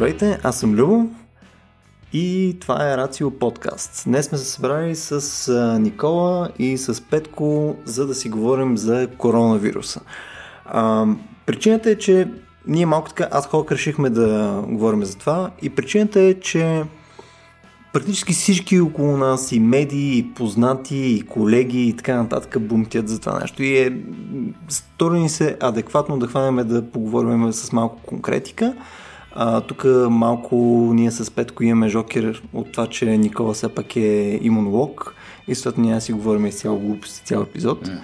Здравейте, аз съм Любо и това е Рацио подкаст. Днес сме се събрали с Никола и с Петко, за да си говорим за коронавируса. А, причината е, че ние малко така, аз хора решихме да говорим за това и причината е, че практически всички около нас, и медии, и познати, и колеги, и така нататък бумтят за това нещо. И е, стори се адекватно да хванем да поговорим с малко конкретика. А, тук малко ние с Петко имаме жокер от това, че Никола все пак е имунолог и съответно ние си говорим изцяло глупости цял епизод. Mm.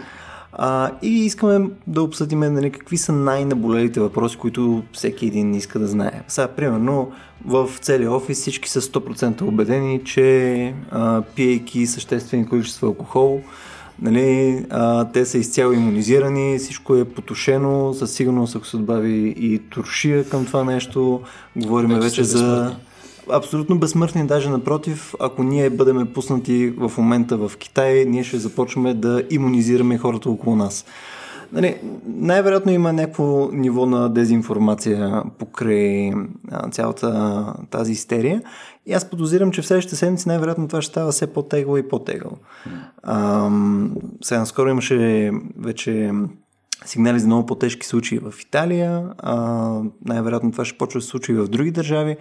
А, и искаме да обсъдим нали, какви са най-наболелите въпроси, които всеки един иска да знае. Сега, примерно, в целия офис всички са 100% убедени, че а, пиейки съществени количества алкохол, нали, а, те са изцяло иммунизирани, всичко е потушено, със сигурност ако се добави и туршия към това нещо, говорим вече, вече за абсолютно безсмъртни, даже напротив, ако ние бъдем пуснати в момента в Китай, ние ще започваме да иммунизираме хората около нас. Нали, най-вероятно има някакво ниво на дезинформация покрай а, цялата тази истерия. И аз подозирам, че в следващите седмици най-вероятно това ще става все по-тегло и по-тегло. А, сега наскоро имаше вече сигнали за много по-тежки случаи в Италия. А, най-вероятно това ще почва да се случи и в други държави.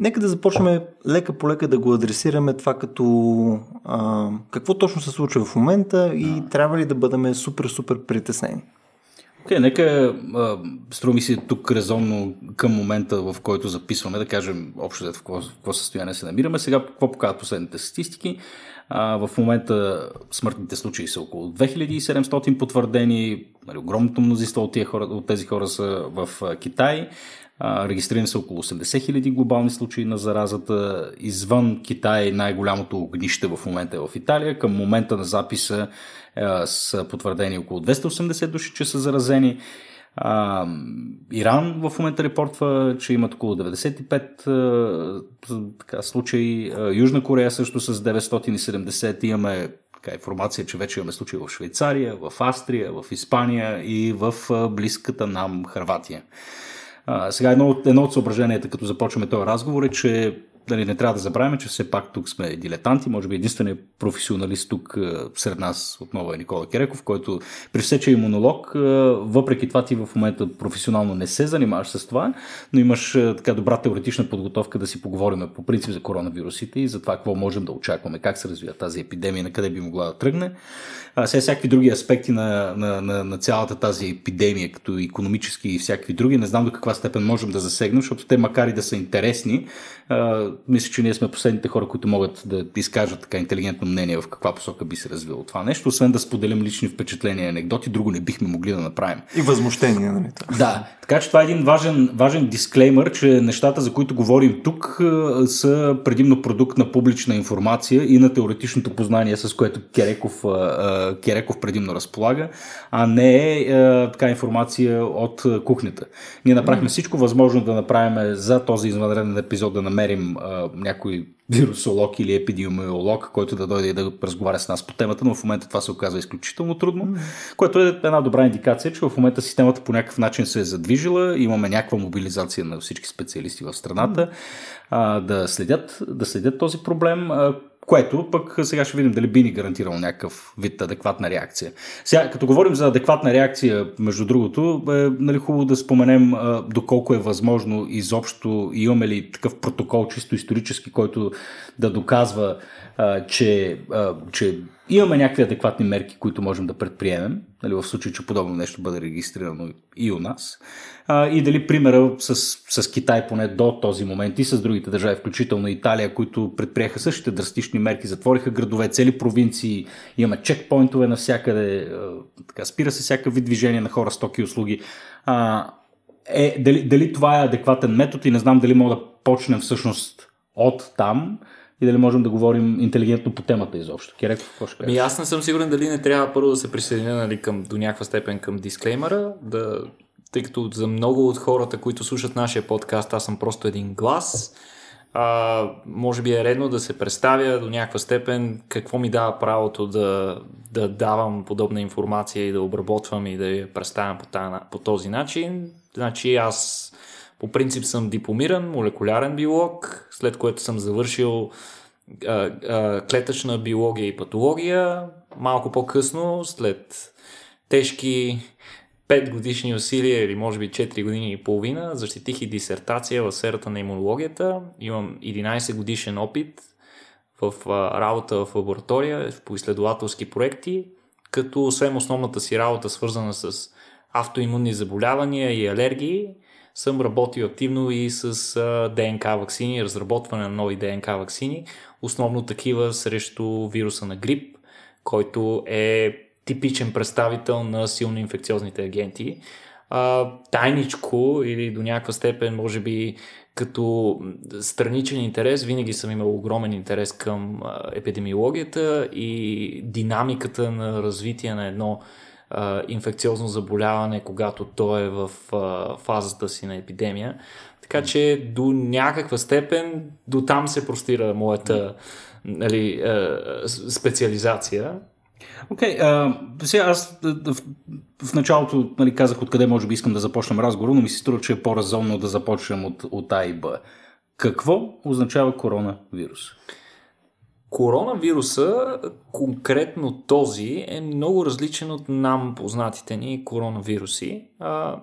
Нека да започнем лека по лека да го адресираме това като а, какво точно се случва в момента и а. трябва ли да бъдем супер-супер притеснени. Окей, okay, нека струва ми се тук резонно към момента, в който записваме, да кажем общо в какво, в какво състояние се намираме. Сега какво показват последните статистики? А, в момента смъртните случаи са около 2700 потвърдени. Нали, огромното мнозинство от, хора, от тези хора са в Китай. Регистрирани са около 80 000 глобални случаи на заразата. Извън Китай най-голямото огнище в момента е в Италия. Към момента на записа са потвърдени около 280 души, че са заразени. Иран в момента репортва, че имат около 95 а, така, случаи. Южна Корея също с 970. Имаме така, информация, че вече имаме случаи в Швейцария, в Австрия, в Испания и в близката нам Харватия. А, сега едно от, едно от съображенията, като започваме този разговор е, че нали, не трябва да забравяме, че все пак тук сме дилетанти. Може би единственият професионалист тук сред нас отново е Никола Кереков, който при все, че е имунолог, въпреки това ти в момента професионално не се занимаваш с това, но имаш така добра теоретична подготовка да си поговорим по принцип за коронавирусите и за това какво можем да очакваме, как се развива тази епидемия, на къде би могла да тръгне. А, сега всякакви други аспекти на, на, на, на цялата тази епидемия, като економически и всякакви други, не знам до каква степен можем да засегнем, защото те макар и да са интересни, а, мисля, че ние сме последните хора, които могат да изкажат така интелигентно мнение в каква посока би се развило това нещо, освен да споделим лични впечатления и анекдоти, друго не бихме могли да направим. И възмущение, нали? Да, така че това е един важен, важен дисклеймър, че нещата, за които говорим тук, са предимно продукт на публична информация и на теоретичното познание, с което Кереков, Кереков предимно разполага, а не е така информация от кухнята. Ние направихме всичко възможно да направим за този извънреден епизод да намерим някой вирусолог или епидемиолог, който да дойде и да разговаря с нас по темата, но в момента това се оказва изключително трудно, което е една добра индикация, че в момента системата по някакъв начин се е задвижила, имаме някаква мобилизация на всички специалисти в страната а, да, следят, да следят този проблем, а, което пък сега ще видим дали би ни гарантирал някакъв вид адекватна реакция. Сега, като говорим за адекватна реакция, между другото, е нали, хубаво да споменем а, доколко е възможно изобщо, имаме ли такъв протокол чисто исторически, който да доказва, че, че имаме някакви адекватни мерки, които можем да предприемем, нали, в случай, че подобно нещо бъде регистрирано и у нас. И дали примера с, с Китай поне до този момент и с другите държави, включително Италия, които предприеха същите драстични мерки, затвориха градове, цели провинции, имаме чекпоинтове навсякъде, така, спира се всяка вид движение на хора, стоки и услуги. Е, дали, дали това е адекватен метод и не знам дали мога да почнем всъщност от там и дали можем да говорим интелигентно по темата изобщо. Кирек, какво ще Ами аз не съм сигурен дали не трябва първо да се присъединя нали, към, до някаква степен към дисклеймера, да, тъй като за много от хората, които слушат нашия подкаст, аз съм просто един глас. А, може би е редно да се представя до някаква степен какво ми дава правото да, да давам подобна информация и да обработвам и да я представям по, тази, по този начин. Значи аз По принцип съм дипломиран молекулярен биолог, след което съм завършил а, а, клетъчна биология и патология. Малко по-късно, след тежки 5 годишни усилия или може би 4 години и половина, защитих и дисертация в сферата на имунологията. Имам 11 годишен опит в а, работа в лаборатория, по изследователски проекти, като освен основната си работа, свързана с автоимунни заболявания и алергии, съм работил активно и с ДНК вакцини, разработване на нови ДНК вакцини, основно такива срещу вируса на грип, който е типичен представител на силно инфекциозните агенти. А, тайничко или до някаква степен, може би, като страничен интерес, винаги съм имал огромен интерес към епидемиологията и динамиката на развитие на едно а, инфекциозно заболяване, когато то е в а, фазата си на епидемия. Така че до някаква степен до там се простира моята нали, а, специализация. Окей, okay, сега аз в, в началото нали, казах откъде може би искам да започнем разговор, но ми се струва, че е по-разумно да започнем от, от А и Б. Какво означава коронавирус? Коронавируса, конкретно този, е много различен от нам познатите ни коронавируси. А,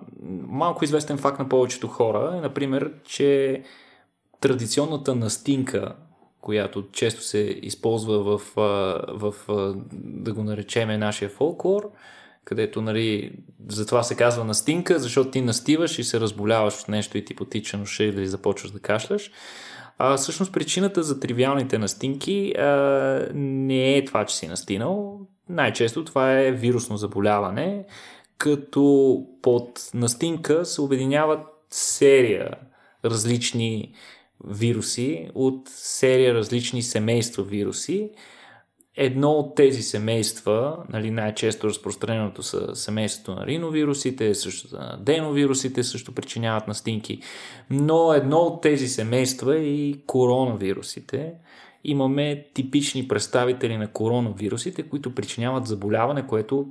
малко известен факт на повечето хора е, например, че традиционната настинка, която често се използва в, в, да го наречеме нашия фолклор, където нали, затова се казва настинка, защото ти настиваш и се разболяваш от нещо и ти потича ноша или започваш да кашляш. А, всъщност причината за тривиалните настинки а, не е това, че си настинал. Най-често това е вирусно заболяване, като под настинка се обединяват серия различни вируси от серия различни семейства вируси. Едно от тези семейства, нали, най-често разпространеното са семейството на риновирусите, също на деновирусите също причиняват настинки, но едно от тези семейства е и коронавирусите. Имаме типични представители на коронавирусите, които причиняват заболяване, което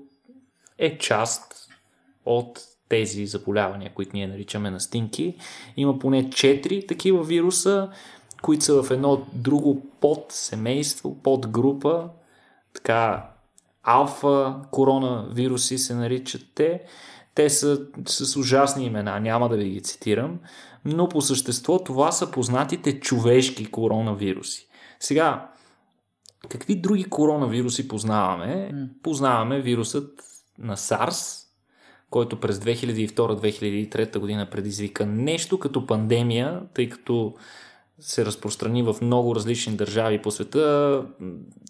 е част от тези заболявания, които ние наричаме настинки. Има поне 4 такива вируса, които са в едно друго подсемейство, подгрупа, така алфа коронавируси се наричат те. Те са с ужасни имена, няма да ви ги цитирам, но по същество това са познатите човешки коронавируси. Сега, какви други коронавируси познаваме? Познаваме вирусът на SARS, който през 2002-2003 година предизвика нещо като пандемия, тъй като се разпространи в много различни държави по света.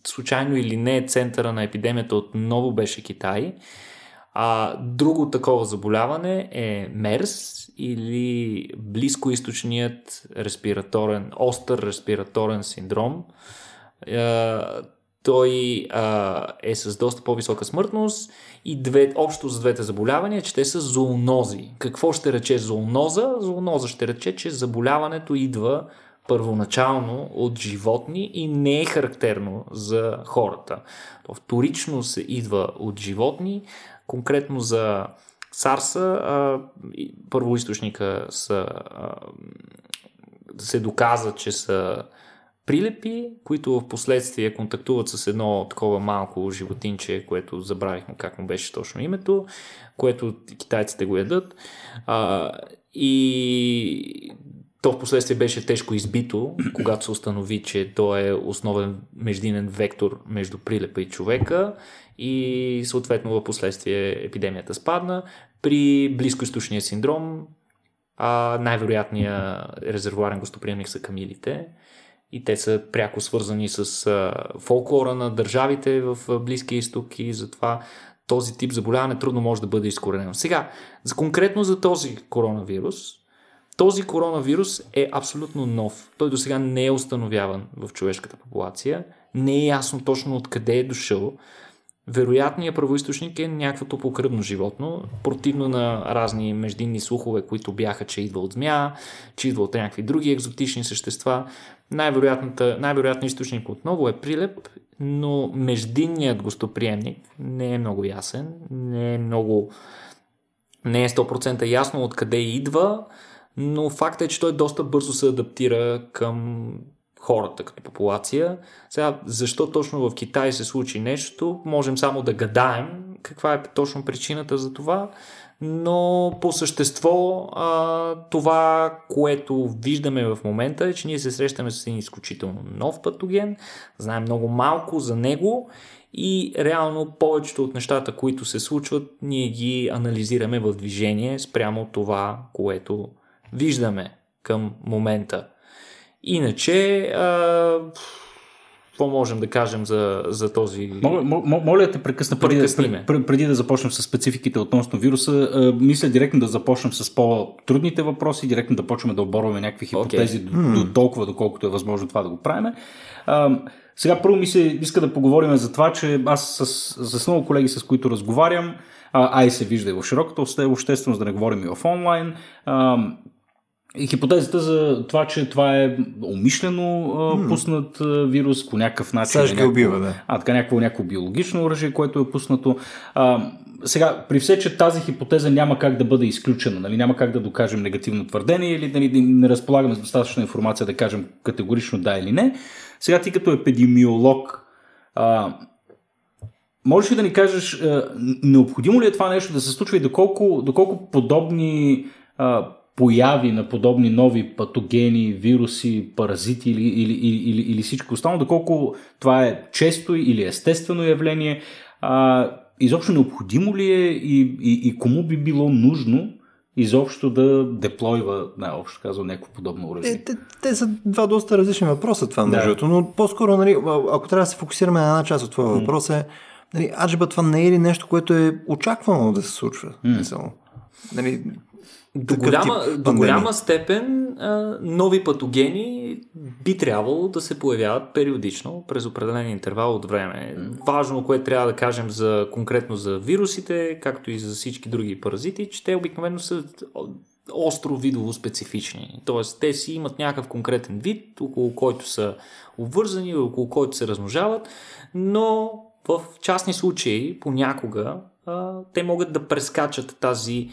Случайно или не, центъра на епидемията отново беше Китай. А друго такова заболяване е МЕРС или близкоисточният респираторен, остър респираторен синдром. Той а, е с доста по-висока смъртност и две, общо за двете заболявания, че те са зоонози. Какво ще рече зооноза? Зооноза ще рече, че заболяването идва първоначално от животни и не е характерно за хората. То вторично се идва от животни, конкретно за Сарса, първоисточника са, се доказа, че са прилепи, които в последствие контактуват с едно такова малко животинче, което забравихме как му беше точно името, което китайците го ядат. А, и то в последствие беше тежко избито, когато се установи, че то е основен междинен вектор между прилепа и човека и съответно в последствие епидемията спадна. При близкоисточния синдром а, най-вероятният резервуарен гостоприемник са камилите и те са пряко свързани с фолклора на държавите в Близкия изток и затова този тип заболяване трудно може да бъде изкоренено. Сега, конкретно за този коронавирус, този коронавирус е абсолютно нов. Той до сега не е установяван в човешката популация. Не е ясно точно откъде е дошъл. Вероятният правоисточник е някакво топлокръвно животно, противно на разни междинни слухове, които бяха, че идва от змия, че идва от някакви други екзотични същества. Най-вероятният източник отново е прилеп, но междинният гостоприемник не е много ясен, не е много не е 100% ясно откъде идва, но факт е, че той доста бързо се адаптира към хората като популация. Сега, защо точно в Китай се случи нещо, можем само да гадаем каква е точно причината за това, но по същество това, което виждаме в момента е, че ние се срещаме с един изключително нов патоген, знаем много малко за него и реално повечето от нещата, които се случват, ние ги анализираме в движение спрямо това, което виждаме към момента. Иначе, а, какво можем да кажем за, за този... Моля, моля да те прекъсна преди, преди, преди да започнем с спецификите относно вируса. А, мисля директно да започнем с по-трудните въпроси, директно да почнем да оборваме някакви хипотези okay. до, до толкова, доколкото е възможно това да го правим. А, сега първо ми се иска да поговорим за това, че аз с, с много колеги, с които разговарям, а, а и се вижда и в широката общественост, да не говорим и в онлайн, а, и хипотезата за това, че това е умишлено а, пуснат а, вирус по някакъв начин. Сега ще убива, да. А, така някакво, някакво биологично оръжие, което е пуснато. А, сега, при все, че тази хипотеза няма как да бъде изключена, нали, няма как да докажем негативно твърдение или нали, да не разполагаме с достатъчно информация да кажем категорично да или не, сега ти като епидемиолог, а, можеш ли да ни кажеш, а, необходимо ли е това нещо да се случва и доколко, доколко подобни а, появи на подобни нови патогени, вируси, паразити или, или, или, или, или всичко останало, доколко това е често или естествено явление, а, изобщо необходимо ли е и, и, и кому би било нужно изобщо да деплойва, най-общо казвам, някакво подобно оръжие. Те, те са два доста различни въпроса, това да. между но по-скоро, нали, ако трябва да се фокусираме на една част от това въпрос е, нали, аджиба това не е ли нещо, което е очаквано да се случва? Mm. Нали, до голяма, до голяма степен а, нови патогени би трябвало да се появяват периодично през определен интервал от време. Важно, което трябва да кажем за, конкретно за вирусите, както и за всички други паразити, че те обикновено са остро видово специфични. Тоест, те си имат някакъв конкретен вид, около който са обвързани, около който се размножават, но в частни случаи, понякога, а, те могат да прескачат тази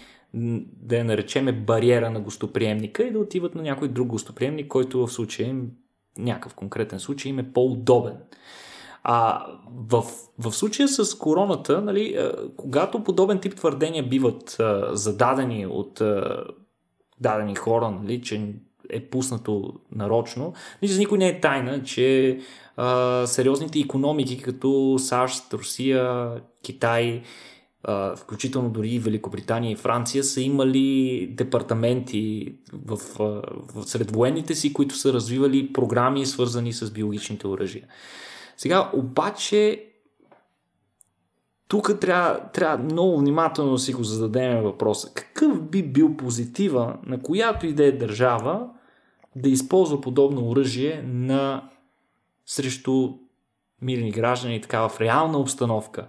да я наречеме бариера на гостоприемника и да отиват на някой друг гостоприемник, който в случая някакъв конкретен случай им е по-удобен. А в, в случая с короната, нали, когато подобен тип твърдения биват а, зададени от а, дадени хора, нали, че е пуснато нарочно, нали, за никой не е тайна, че а, сериозните економики като САЩ, Русия, Китай включително дори и Великобритания и Франция, са имали департаменти в, в, сред военните си, които са развивали програми, свързани с биологичните оръжия. Сега, обаче, тук трябва, трябва много внимателно да си го зададем въпроса. Какъв би бил позитива на която и да е държава да използва подобно оръжие на срещу мирни граждани така в реална обстановка?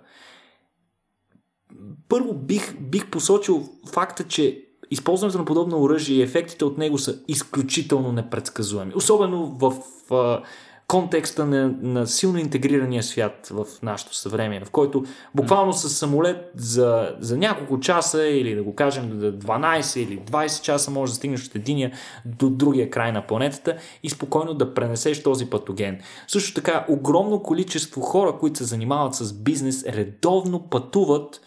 Първо бих, бих посочил факта, че използването на подобно оръжие и ефектите от него са изключително непредсказуеми. Особено в а, контекста на, на силно интегрирания свят в нашето съвремие, в който буквално с самолет за, за няколко часа или да го кажем 12 или 20 часа може да стигнеш от единия до другия край на планетата и спокойно да пренесеш този патоген. Също така огромно количество хора, които се занимават с бизнес, редовно пътуват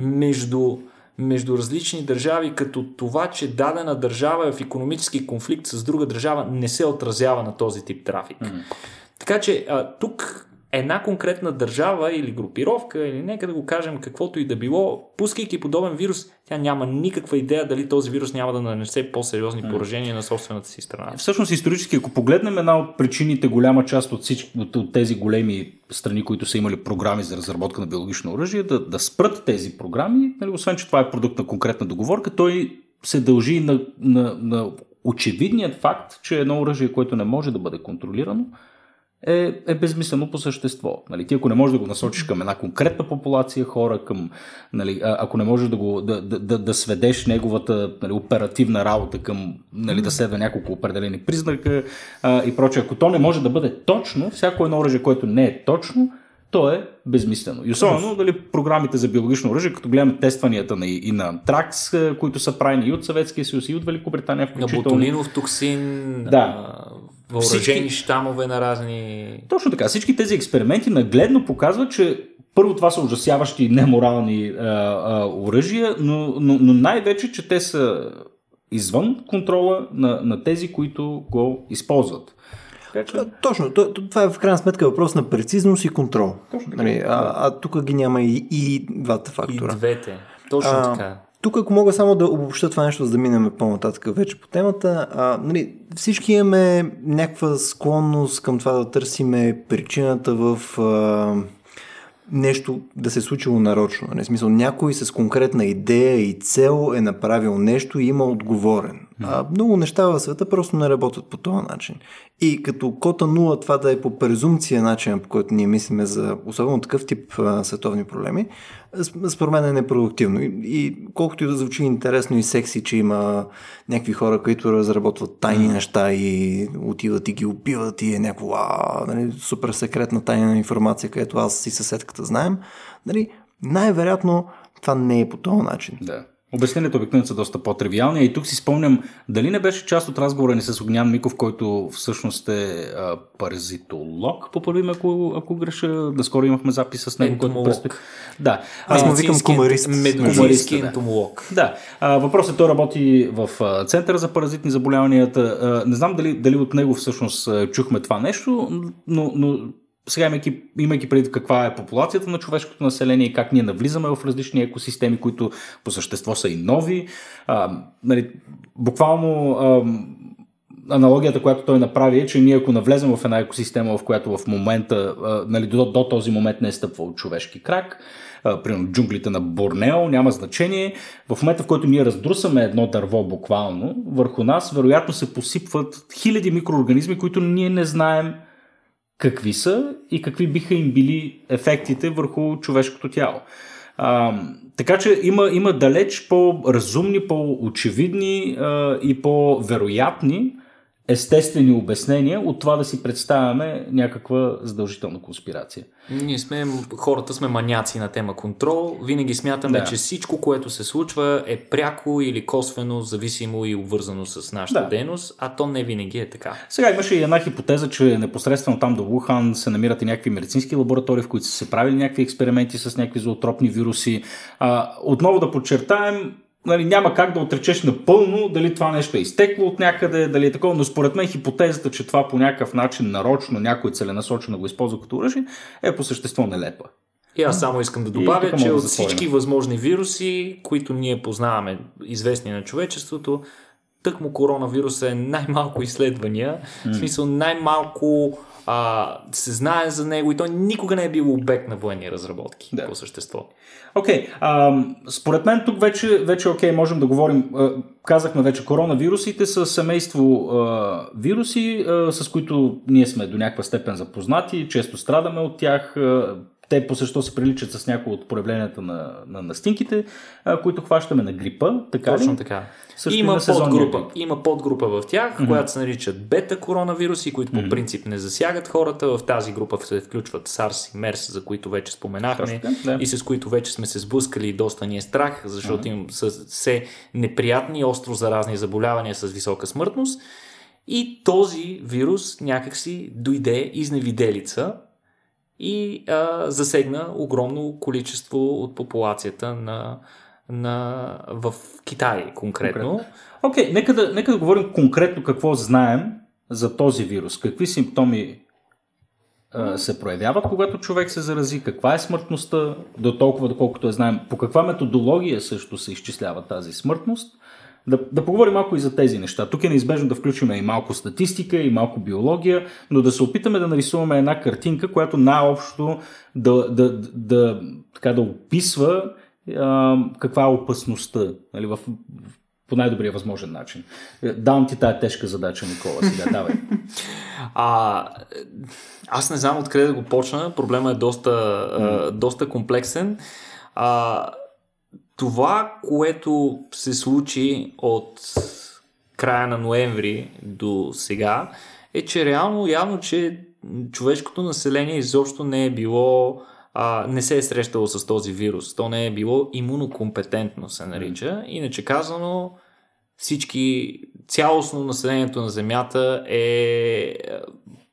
между, между различни държави, като това, че дадена държава е в економически конфликт с друга държава, не се отразява на този тип трафик. Mm. Така че а, тук една конкретна държава или групировка, или нека да го кажем каквото и да било, пускайки подобен вирус, тя няма никаква идея дали този вирус няма да нанесе по-сериозни поражения на собствената си страна. Всъщност, исторически, ако погледнем една от причините, голяма част от, всички, от, от тези големи страни, които са имали програми за разработка на биологично оръжие, да, да спрат тези програми, нали, освен че това е продукт на конкретна договорка, той се дължи на, на, на очевидният факт, че едно оръжие, което не може да бъде контролирано, е, е безмислено по същество. Нали, ти ако не можеш да го насочиш към една конкретна популация хора, към, нали, ако не можеш да, го, да, да, да сведеш неговата нали, оперативна работа към нали, да следва няколко определени признака а, и прочее, ако то не може да бъде точно, всяко едно оръжие, което не е точно, то е безмислено. И особено дали програмите за биологично оръжие, като гледаме тестванията на, и на Тракс, които са правени и от Съветския съюз, и от Великобритания На включително. ботулинов токсин, Да. Въоръжени Всички- щамове на разни... Точно така. Всички тези експерименти нагледно показват, че първо това са ужасяващи неморални а, а, оръжия, но, но, но най-вече, че те са извън контрола на, на тези, които го използват. Така че, А, Точно, то- то- това е в крайна сметка въпрос на прецизност и контрол. Точно така. Нали, а, а тук ги няма и, и двата И фактора. двете. Точно А, така. Тук, ако мога само да обобща това нещо, за да минем по-нататък вече по темата, а, нали, всички имаме някаква склонност към това да търсиме причината в а, нещо да се е случило нарочно. Не смисъл, някой с конкретна идея и цел е направил нещо и има отговорен. А, много неща в света просто не работят по този начин. И като кота нула това да е по презумпция начина, по който ние мислиме за особено такъв тип а, световни проблеми, според мен е непродуктивно. И, и колкото и да звучи интересно и секси, че има някакви хора, които разработват тайни неща и отиват и ги убиват и е някаква нали, супер секретна тайна информация, където аз и съседката знаем, нали, най-вероятно това не е по този начин. да. Обясненията обикновено са доста по-тривиални. И тук си спомням, дали не беше част от разговора ни с Огнян Миков, който всъщност е а, паразитолог, поправим ако, ако греша. Наскоро имахме запис с него. който Ентомолог. предстои. Да. Аз му викам комарист. Комарист, Медицински да. ентомолог. Да, а, въпросът е, той работи в Центъра за паразитни заболяванията. А, не знам дали, дали от него всъщност чухме това нещо, но, но сега имайки, имайки преди каква е популацията на човешкото население и как ние навлизаме в различни екосистеми, които по същество са и нови. А, нали, буквално а, аналогията, която той направи е, че ние ако навлезем в една екосистема, в която в момента, а, нали, до, до този момент не е стъпвал човешки крак, примерно джунглите на Борнео, няма значение. В момента, в който ние раздрусаме едно дърво буквално, върху нас вероятно се посипват хиляди микроорганизми, които ние не знаем какви са и какви биха им били ефектите върху човешкото тяло. А, така че има, има далеч по-разумни, по-очевидни а, и по-вероятни естествени обяснения от това да си представяме някаква задължителна конспирация. Ние сме, хората сме маняци на тема контрол. Винаги смятаме, Да. че всичко, което се случва е пряко или косвено, зависимо и обвързано с нашата Да. дейност, а то не винаги е така. Сега имаше и една хипотеза, че непосредствено там до Wuhan се намират и някакви медицински лаборатории, в които са се правили някакви експерименти с някакви зоотропни вируси. А, отново да подчертаем, нали, няма как да отречеш напълно дали това нещо е изтекло от някъде, дали е такова, но според мен хипотезата, че това по някакъв начин нарочно някой целенасочено го използва като оръжие, е по същество нелепа. И аз само искам да добавя, че от да затворим. всички възможни вируси, които ние познаваме, известни на човечеството, тъкмо коронавирус е най-малко изследвания, в смисъл най-малко а, се знае за него и той никога не е бил обект на военни разработки Да. по същество. Окей, okay, според мен тук вече, вече окей, можем да говорим. А, казахме вече, коронавирусите са семейство а, вируси, а, с които ние сме до някаква степен запознати, често страдаме от тях. А, те по същество се приличат с някои от проявленията на, на настинките, а, които хващаме на грипа. Така Точно ли? така. Също има подгрупа, грип. има подгрупа в тях, mm-hmm. която се наричат бета коронавируси, които по принцип не засягат хората. В тази група се включват SARS и MERS, за които вече споменахме Точно да. и с които вече сме се сблъскали и доста ни е страх, защото им са все неприятни, остро заразни заболявания с висока смъртност. И този вирус някакси дойде изневиделица и а, засегна огромно количество от популацията на, на, в Китай конкретно. Окей, нека, да, нека да говорим конкретно какво знаем за този вирус. Какви симптоми а, се проявяват, когато човек се зарази, каква е смъртността, до толкова доколкото я знаем, по каква методология също се изчислява тази смъртност. Да, да поговорим малко и за тези неща. Тук е неизбежно да включим и малко статистика, и малко биология, но да се опитаме да нарисуваме една картинка, която най-общо да, да, да, да, така да описва а, каква е опасността нали, в, по най-добрия възможен начин. Давам ти тая тежка задача, Никола, сега давай. А, аз не знам откъде да го почна. Проблема е доста, а, доста комплексен. А, това, което се случи от края на ноември до сега, е, че реално явно, че човешкото население изобщо не е било а, не се е срещало с този вирус. То не е било имунокомпетентно, се нарича. Иначе казано, всички, цялостно населението на Земята е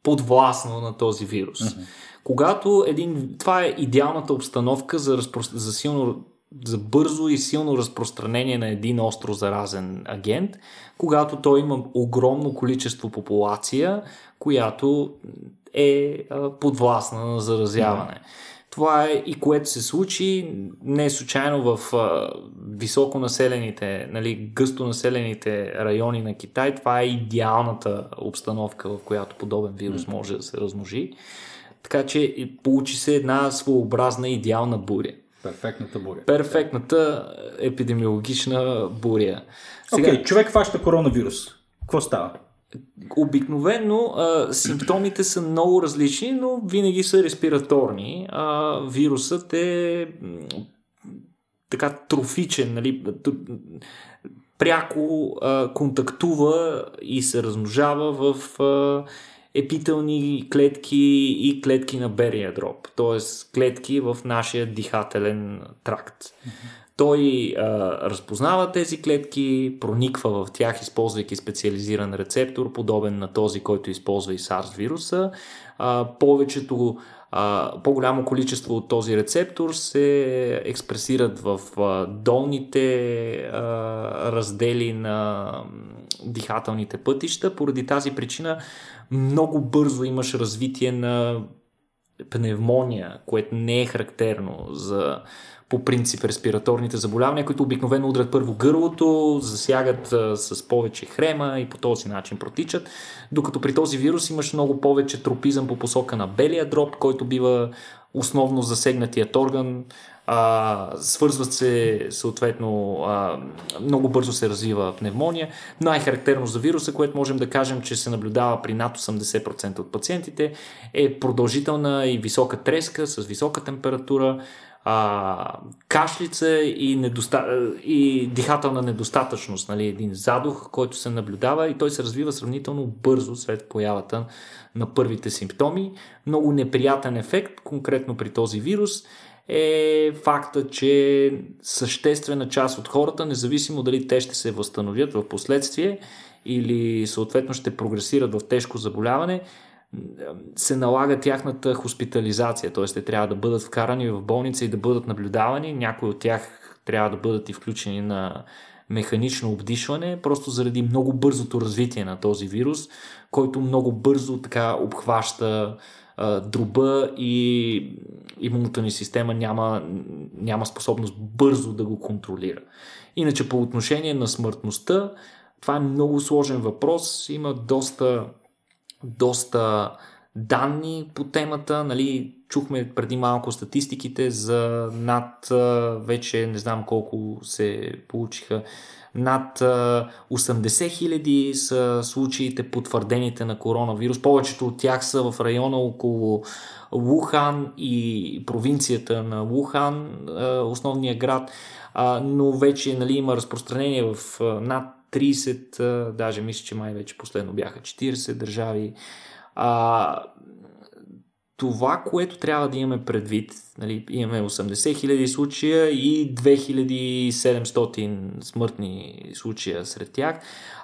подвластно на този вирус. Mm-hmm. Когато един, това е идеалната обстановка за, разпро... за силно за бързо и силно разпространение на един остро заразен агент, когато той има огромно количество популация, която е подвластна на заразяване. Това е и което се случи не е случайно в а, високо населените, нали, гъсто населените райони на Китай. Това е идеалната обстановка, в която подобен вирус може да се размножи. Така че получи се една своеобразна идеална буря. Перфектната буря. Перфектната епидемиологична буря. Сега... Okay, човек фаща коронавирус. Какво става? Обикновено а, симптомите са много различни, но винаги са респираторни. А, вирусът е така трофичен, нали, пряко а, контактува и се размножава в а, епителни клетки и клетки на берия дроб, т.е. клетки в нашия дихателен тракт. Той а, разпознава тези клетки, прониква в тях, използвайки специализиран рецептор, подобен на този, който използва и SARS вируса. Повечето, по-голямо количество от този рецептор се експресират в долните раздели на дихателните пътища. Поради тази причина много бързо имаш развитие на пневмония, което не е характерно за по принцип респираторните заболявания, които обикновено удрят първо гърлото, засягат а, с повече хрема и по този начин протичат, докато при този вирус имаш много повече тропизъм по посока на белия дроб, който бива основно засегнатият орган, а, свързват се съответно а, много бързо се развива пневмония. Най-характерно за вируса, което можем да кажем, че се наблюдава при над 80% от пациентите, е продължителна и висока треска с висока температура, а, кашлица и, недоста... и дихателна недостатъчност, нали, един задух, който се наблюдава и той се развива сравнително бързо след появата на първите симптоми. Много неприятен ефект, конкретно при този вирус, е факта, че съществена част от хората, независимо дали те ще се възстановят в последствие или съответно ще прогресират в тежко заболяване, се налага тяхната хоспитализация, т.е. те трябва да бъдат вкарани в болница и да бъдат наблюдавани. Някои от тях трябва да бъдат и включени на механично обдишване, просто заради много бързото развитие на този вирус, който много бързо така обхваща а, дроба и имунната ни система няма, няма способност бързо да го контролира. Иначе по отношение на смъртността, това е много сложен въпрос. Има доста доста данни по темата. Нали, чухме преди малко статистиките за над вече не знам колко се получиха. Над 80 хиляди са случаите потвърдените на коронавирус. Повечето от тях са в района около Лухан и провинцията на Лухан, основния град, но вече нали, има разпространение в над 30, даже мисля, че май вече последно бяха 40 държави. Това, което трябва да имаме предвид, нали, имаме 80 000 случая и 2700 смъртни случая сред тях.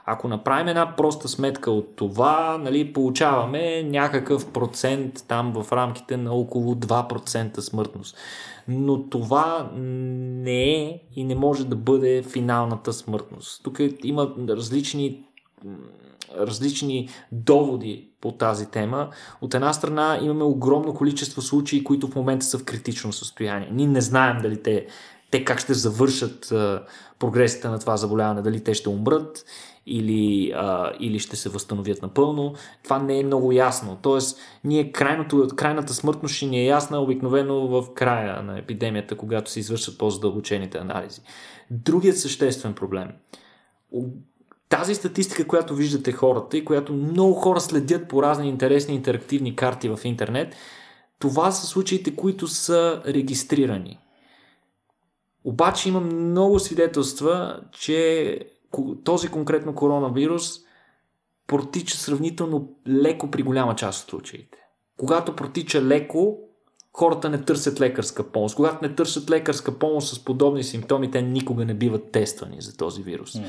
Ако направим една проста сметка от това, нали, получаваме някакъв процент там в рамките на около 2% смъртност но това не е и не може да бъде финалната смъртност. Тук има различни различни доводи по тази тема. От една страна имаме огромно количество случаи, които в момента са в критично състояние. Ние не знаем дали те, те как ще завършат прогресията на това заболяване, дали те ще умрат или, а, или ще се възстановят напълно. Това не е много ясно. Тоест, ние крайното, крайната смъртност ще ни е ясна обикновено в края на епидемията, когато се извършат по-задълбочените анализи. Другият съществен проблем. Тази статистика, която виждате хората и която много хора следят по разни интересни интерактивни карти в интернет, това са случаите, които са регистрирани. Обаче има много свидетелства, че този конкретно коронавирус протича сравнително леко при голяма част от случаите. когато протича леко, хората не търсят лекарска помощ. Когато не търсят лекарска помощ с подобни симптоми, те никога не биват тествани за този вирус. Mm.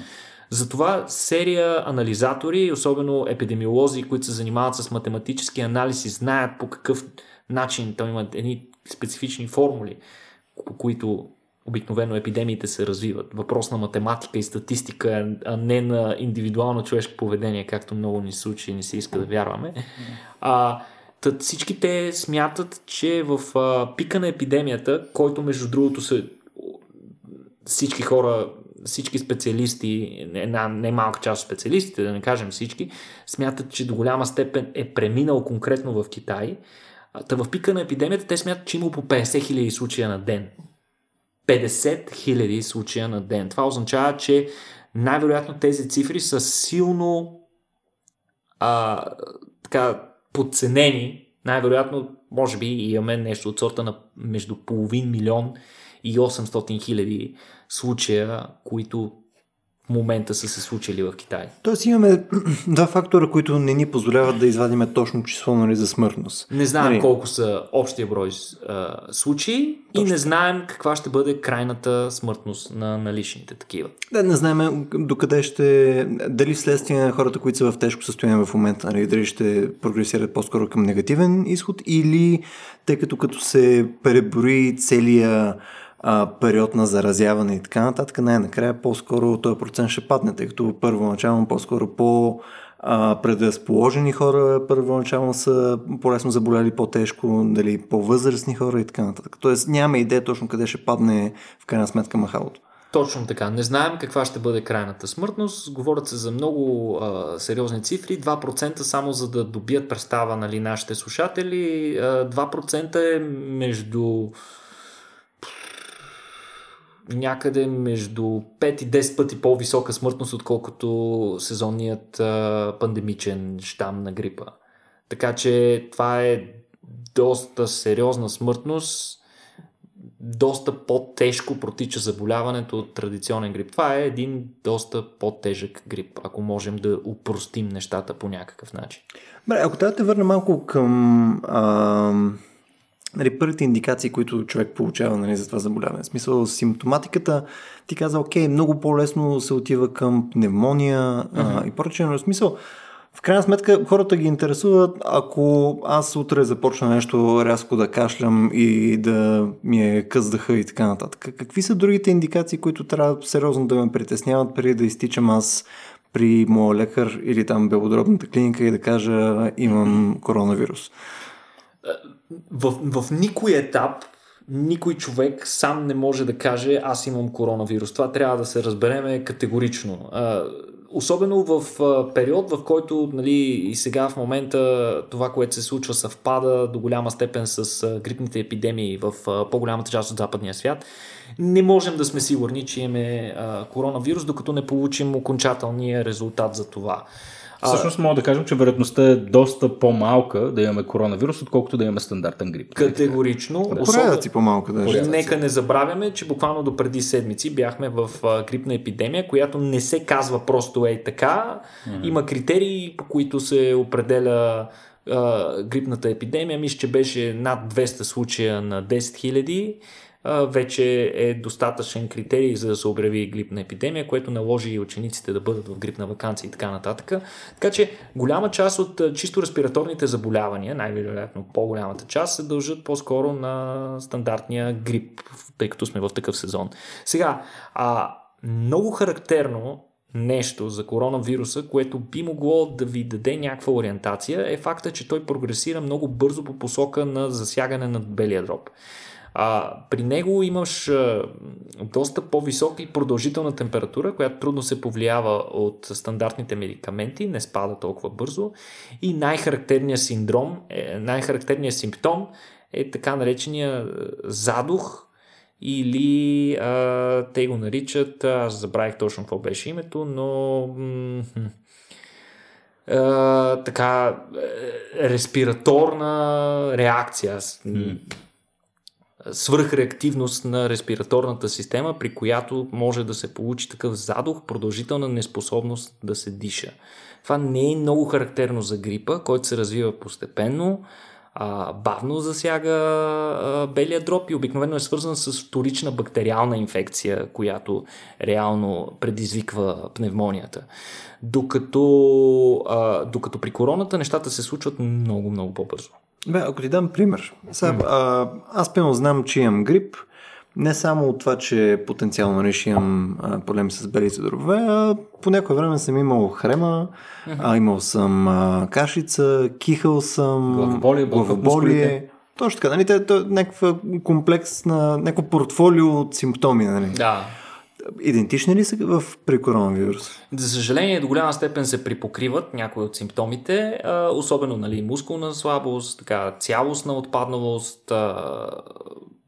Затова серия анализатори, особено епидемиолози, които се занимават с математически анализ и знаят по какъв начин, там имат едни специфични формули, по които обикновено епидемиите се развиват. Въпрос на математика и статистика, а не на индивидуално човешко поведение, както много ни случи и не се иска да вярваме. А, тът всички те смятат, че в а, пика на епидемията, който между другото се всички хора, всички специалисти, една немалка част от специалистите, да не кажем всички, смятат, че до голяма степен е преминал конкретно в Китай. Та в пика на епидемията те смятат, че има по 50 000 случая на ден. 50 000 случая на ден. Това означава, че най-вероятно тези цифри са силно а, така, подценени. Най-вероятно, може би, имаме нещо от сорта на между половин милион 800 хиляди случая, които в момента са се случили в Китай. Тоест имаме два фактора, които не ни позволяват да извадиме точно число нали, за смъртност. Не знаем нали? колко са общия брой а, случаи Точно. и не знаем каква ще бъде крайната смъртност на наличните такива. Да, не знаем докъде ще, дали вследствие на хората, които са в тежко състояние в момента, нали, дали ще прогресират по-скоро към негативен изход или тъй като като се преброи целия а, период на заразяване и така нататък, най-накрая по-скоро този процент ще падне, тъй като първоначално по-скоро по предразположени хора първоначално са по-лесно заболяли по-тежко, дали по-възрастни хора и така нататък. Тоест няма идея точно къде ще падне в крайна сметка махалото. Точно така. Не знаем каква ще бъде крайната смъртност. Говорят се за много а, сериозни цифри. 2% само за да добият представа нали, нашите слушатели. А, 2% е между някъде между 5 и 10 пъти по-висока смъртност, отколкото сезонният а, пандемичен щам на грипа. Така че това е доста сериозна смъртност, доста по-тежко протича заболяването от традиционен грип. Това е един доста по-тежък грип, ако можем да упростим нещата по някакъв начин. Бре, ако трябва да те върна малко към а, нали, първите индикации, които човек получава нали, за това заболяване. В смисъл, симптоматиката ти каза, окей, много по-лесно се отива към пневмония uh-huh. а, и прочее, но в смисъл, в крайна сметка хората ги интересуват, ако аз утре започна нещо рязко да кашлям и да ми е къздаха и така нататък. Какви са другите индикации, които трябва сериозно да ме притесняват преди да изтичам аз при моя лекар или там белодробната клиника и да кажа имам коронавирус? В, в никой етап никой човек сам не може да каже аз имам коронавирус. Това трябва да се разбереме категорично. Особено в период, в който нали, и сега в момента това, което се случва, съвпада до голяма степен с грипните епидемии в по-голямата част от западния свят, не можем да сме сигурни, че имаме коронавирус, докато не получим окончателния резултат за това. Всъщност мога да кажем, че вероятността е доста по-малка да имаме коронавирус, отколкото да имаме стандартен грип. Категорично. Поредъци по-малко да Нека не забравяме, че буквално до преди седмици бяхме в грипна епидемия, която не се казва просто ей така. Mm-hmm. Има критерии, по които се определя грипната епидемия. Мисля, че беше над 200 случая на 10 000 вече е достатъчен критерий за да се обяви грипна епидемия, което наложи и учениците да бъдат в грипна вакансия и така нататък. Така че голяма част от чисто респираторните заболявания, най-вероятно по-голямата част, се дължат по-скоро на стандартния грип, тъй като сме в такъв сезон. Сега, а, много характерно нещо за коронавируса, което би могло да ви даде някаква ориентация, е факта, че той прогресира много бързо по посока на засягане на белия дроб. А, при него имаш а, доста по-висока и продължителна температура, която трудно се повлиява от стандартните медикаменти, не спада толкова бързо. И най-характерният синдром, е, най-характерният симптом е така наречения задух или а, те го наричат, аз забравих точно какво беше името, но м- така е, респираторна реакция. Mm свръхреактивност на респираторната система, при която може да се получи такъв задух, продължителна неспособност да се диша. Това не е много характерно за грипа, който се развива постепенно. а, бавно засяга а, белия дроб и обикновено е свързан с вторична бактериална инфекция, която реално предизвиква пневмонията. Докато, а, докато при короната нещата се случват много, много по-бързо. Бе, ако ти дам пример. Сега, а, аз пълно знам, че имам грип, не само от това, че потенциално нали, ще имам а, проблем с белите дробове, а по някое време съм имал хрема, а, имал съм а, кашица, кихал съм, Главоболие, главоболие. Точно така, нали, те, то, някаква комплекс на някакво портфолио от симптоми. Нали. Да. Идентични ли са в, при коронавирус? За съжаление, до голяма степен се припокриват някои от симптомите, а, особено нали, мускулна слабост, така, цялостна отпадналост, а,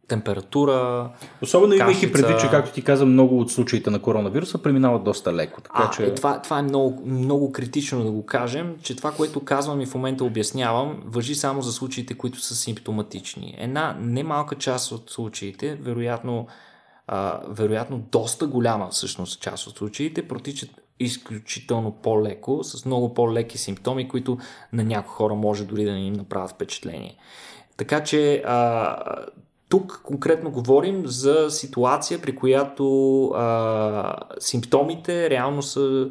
температура. Особено имайки кашица. предвид, че, както ти каза, много от случаите на коронавируса преминават доста леко. Така, А, че... е, това, това е много, много критично да го кажем, че това, което казвам и в момента обяснявам, въжи само за случаите, които са симптоматични. Една немалка част от случаите, вероятно, а, вероятно доста голяма всъщност част от случаите, протичат изключително по-леко, с много по-леки симптоми, които на някои хора може дори да не им направят впечатление. Така че а, тук конкретно говорим за ситуация, при която а, симптомите реално са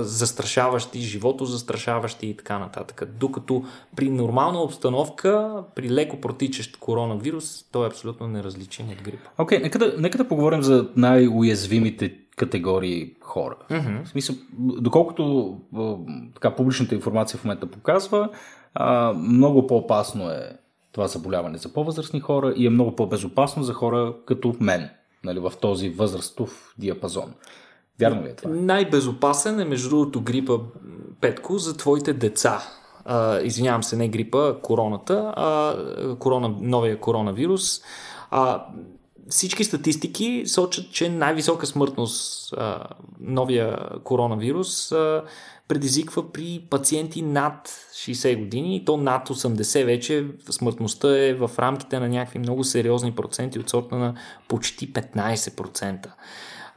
застрашаващи, живото застрашаващи и така нататък. Докато при нормална обстановка, при леко протичащ коронавирус, той е абсолютно неразличен от грип. Окей, okay, нека, да, нека да поговорим за най-уязвимите категории хора. Mm-hmm. В смисъл, доколкото така, публичната информация в момента показва, а, много по-опасно е това заболяване за по-възрастни хора и е много по-безопасно за хора като мен, нали, в този възрастов диапазон. Вярно ли е това? Най-безопасен е, между другото, грипа Петко за твоите деца. А, извинявам се, не грипа, короната, а корона, новия коронавирус. А, всички статистики сочат, че най-висока смъртност а, новия коронавирус а, предизвиква при пациенти над 60 години и то над 80 вече смъртността е в рамките на някакви много сериозни проценти от сорта на почти 15%.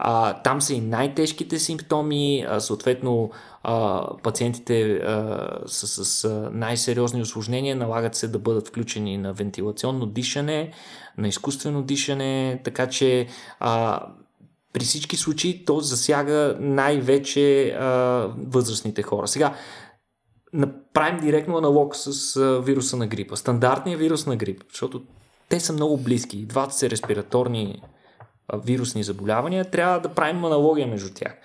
А, там са и най-тежките симптоми, а, съответно а, пациентите а, с, с най-сериозни осложнения налагат се да бъдат включени на вентилационно дишане, на изкуствено дишане, така че а, при всички случаи то засяга най-вече а, възрастните хора. Сега, направим директно аналог с а, вируса на грипа. Стандартният вирус на грип, защото те са много близки. Двата са респираторни вирусни заболявания. Трябва да правим аналогия между тях.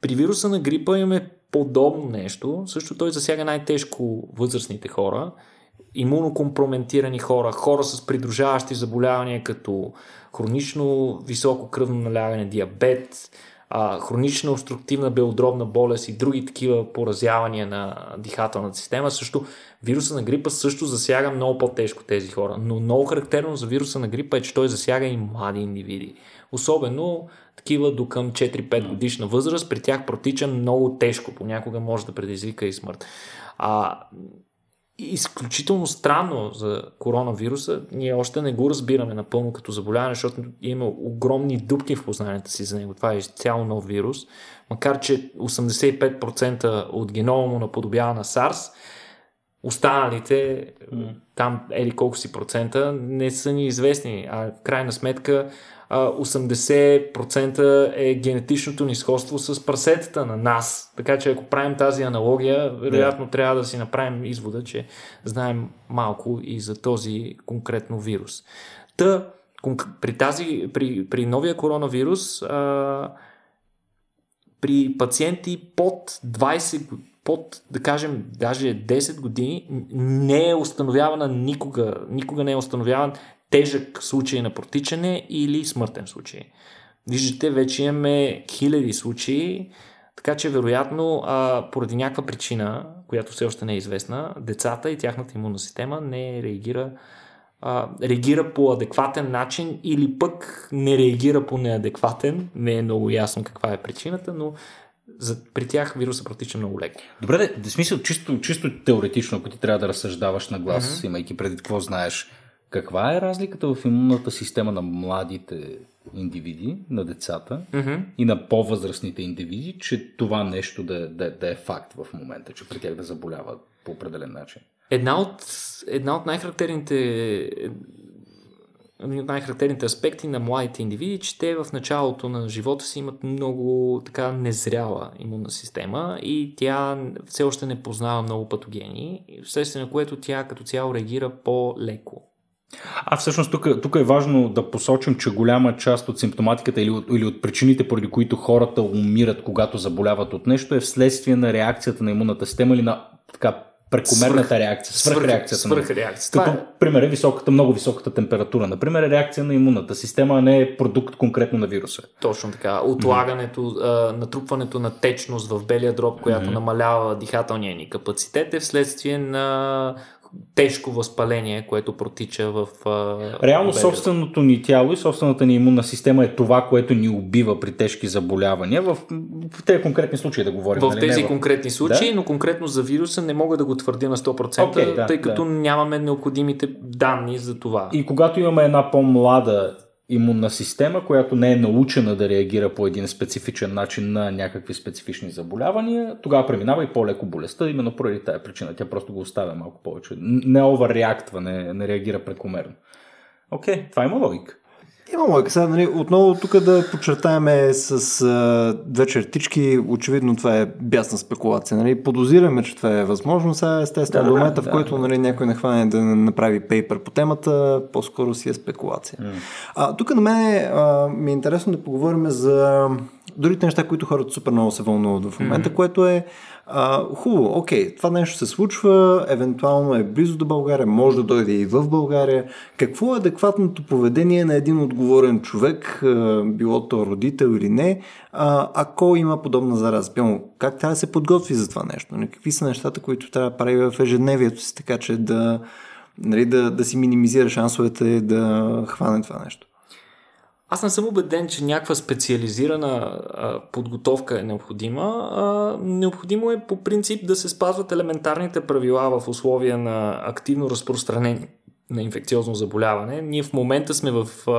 При вируса на грипа имаме подобно нещо. Също той засяга най-тежко възрастните хора, имунокомпрометирани хора, хора с придружаващи заболявания като хронично високо кръвно налягане, диабет, хронична обструктивна белодробна болест и други такива поразявания на дихателната система. Също вируса на грипа също засяга много по-тежко тези хора. Но много характерно за вируса на грипа е, че той засяга и млади индивиди. Особено такива до към 4-5 годишна възраст, при тях протича много тежко, понякога може да предизвика и смърт. А, изключително странно за коронавируса. Ние още не го разбираме напълно като заболяване, защото има огромни дупки в познанията си за него. Това е цяло нов вирус. Макар, че 85% от генома му наподобява на SARS, останалите, там ели колко си процента, не са ни известни. А в крайна сметка 80% е генетичното ни сходство с прасетата на нас. Така че ако правим тази аналогия, вероятно yeah. трябва да си направим извода, че знаем малко и за този конкретно вирус. Та, при, тази, при, при новия коронавирус, а, при пациенти под 20 под, да кажем, даже 10 години, не е установявана никога, никога не е установяван тежък случай на протичане или смъртен случай. Виждате, вече имаме хиляди случаи, така че вероятно а, поради някаква причина, която все още не е известна, децата и тяхната имунна система не реагира а, реагира по адекватен начин или пък не реагира по неадекватен. Не е много ясно каква е причината, но за, при тях вируса протича много леко. Добре, в смисъл чисто, чисто теоретично, ако ти трябва да разсъждаваш на глас, mm-hmm. имайки преди какво знаеш, каква е разликата в имунната система на младите индивиди, на децата mm-hmm. и на по-възрастните индивиди, че това нещо да, да, да е факт в момента, че при тях да заболяват по определен начин? една от, една от най-характерните един от най-характерните аспекти на младите индивиди, че те в началото на живота си имат много така незряла имунна система и тя все още не познава много патогени, вследствие на което тя като цяло реагира по-леко. А всъщност тук, тук е важно да посочим, че голяма част от симптоматиката или от, или от причините, поради които хората умират, когато заболяват от нещо, е вследствие на реакцията на имунната система или на така прекомерната свърх, реакция, свръхреакцията. Свръхреакция. Като, е... пример, е високата, много високата температура. Например, е реакция на имунната система, а не е продукт конкретно на вируса. Точно така. Отлагането, mm-hmm. натрупването на течност в белия дроб, която mm-hmm. намалява дихателния ни капацитет е вследствие на тежко възпаление, което протича в. Реално белия. собственото ни тяло и собствената ни имунна система е това, което ни убива при тежки заболявания. В, в тези конкретни случаи да говорим. В нали? тези не, конкретни случаи, да? но конкретно за вируса не мога да го твърдя на 100%, okay, да, тъй като да. нямаме необходимите данни за това. И когато имаме една по-млада имунна система, която не е научена да реагира по един специфичен начин на някакви специфични заболявания, тогава преминава и по-леко болестта, именно поради тази причина. Тя просто го оставя малко повече. Не овърреактва, не, не реагира прекомерно. Окей, okay, това има логика. Има логика. Сега, нали, отново тук да подчертаем с а, две чертички. Очевидно това е бясна спекулация. Нали. Подозираме, че това е възможно. Сега естествено да, до момента, да, в който нали, някой не хване да направи пейпер по темата, по-скоро си е спекулация. Mm. А, тук на мен а, ми е интересно да поговорим за другите неща, които хората супер много се вълнуват в момента, mm-hmm. което е а, хубаво, окей, това нещо се случва, евентуално е близо до България, може да дойде и в България. Какво е адекватното поведение на един отговорен човек, било то родител или не, ако има подобна зараза? Как трябва да се подготви за това нещо? Какви са нещата, които трябва да прави в ежедневието си, така че да, нали, да, да си минимизира шансовете да хване това нещо? Аз не съм убеден, че някаква специализирана а, подготовка е необходима. А, необходимо е по принцип да се спазват елементарните правила в условия на активно разпространение на инфекциозно заболяване. Ние в момента сме в, а,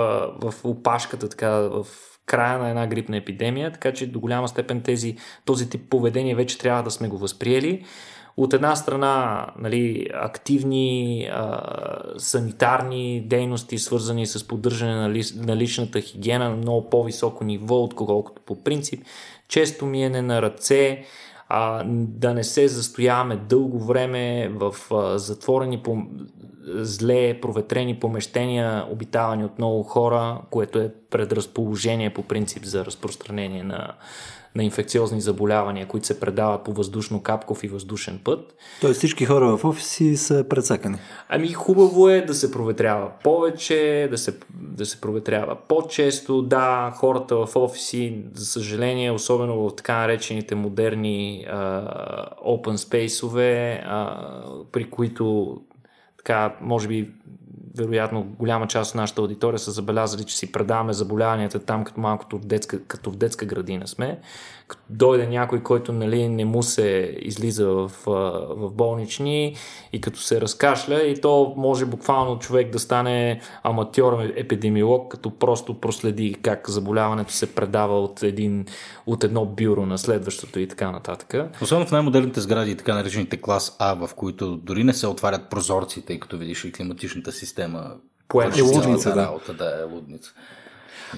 в опашката, така, в края на една грипна епидемия, така че до голяма степен тези, този тип поведение вече трябва да сме го възприели от една страна нали, активни а, санитарни дейности, свързани с поддържане на, ли, на личната хигиена на много по-високо ниво, отколкото по принцип, често миене на ръце, а, да не се застояваме дълго време в а, затворени, по, зле проветрени помещения, обитавани от много хора, което е предразположение по принцип за разпространение на на инфекциозни заболявания, които се предават по въздушно-капков и въздушен път. Тоест всички хора в офиси са прецакани. Ами хубаво е да се проветрява повече, да се, да се проветрява по-често. Да, хората в офиси, за съжаление, особено в така наречените модерни а, open space-ове, а, при които така, може би вероятно голяма част от нашата аудитория са забелязали, че си предаваме заболяванията там като малкото детска, като в детска градина сме. Като дойде някой, който нали, не му се излиза в, в болнични и като се разкашля и то може буквално човек да стане аматьор епидемиолог, като просто проследи как заболяването се предава от, един, от едно бюро на следващото и така нататък. Особено в най-модерните сгради, така наречените клас А, в които дори не се отварят прозорците, тъй като видиш и климатичната система. Поема е лудница, да. Работа, да, е лудница.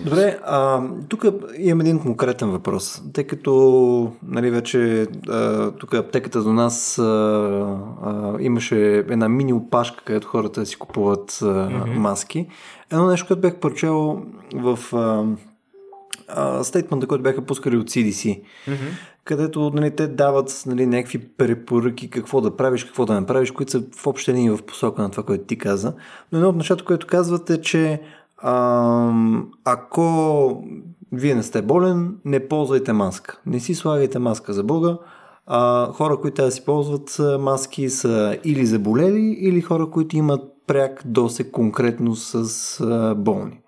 Добре, а, тук имам един конкретен въпрос. Тъй като нали, вече а, тук аптеката до нас а, а, имаше една мини опашка, където хората си купуват а, mm-hmm. маски. Едно нещо, което бях прочел в а, стейтмента, който бяха пускали от CDC, mm-hmm. където нали, те дават нали, някакви препоръки какво да правиш, какво да не правиш, които са в обща линия в посока на това, което ти каза. Но едно от нещата, което казват е, че а, ако вие не сте болен, не ползвайте маска. Не си слагайте маска за Бога. А, хора, които да си ползват маски са или заболели, или хора, които имат пряк досек конкретно с а, болни.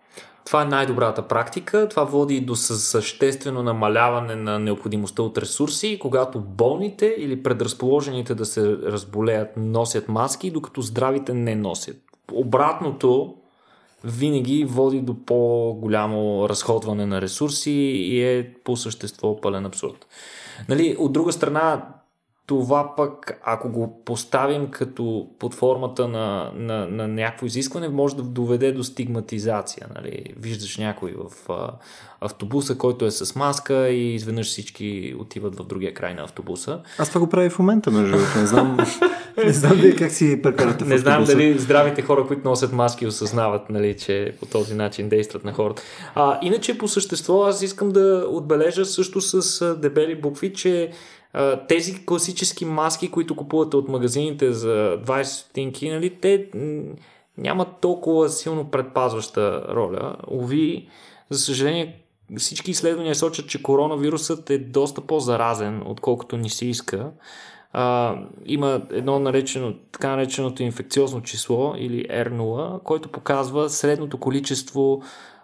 Това е най-добрата практика. Това води до съществено намаляване на необходимостта от ресурси, когато болните или предразположените да се разболеят носят маски, докато здравите не носят. Обратното винаги води до по-голямо разходване на ресурси и е по същество пълен абсурд. Нали, от друга страна, това пък, ако го поставим като под формата на, на, на някакво изискване, може да доведе до стигматизация. Нали? Виждаш някой в а, автобуса, който е с маска и изведнъж всички отиват в другия край на автобуса. Аз това го правя в момента, между другото. Не знам, не знам вие как си прекарате Не знам дали здравите хора, които носят маски, осъзнават, нали, че по този начин действат на хората. А, иначе по същество аз искам да отбележа също с дебели букви, че а, тези класически маски, които купувате от магазините за 20 стотинки, нали, те нямат толкова силно предпазваща роля. Ови, за съжаление, всички изследвания сочат, че коронавирусът е доста по-заразен, отколкото ни се иска. А, има едно наречено, така нареченото инфекциозно число или R0, който показва средното количество,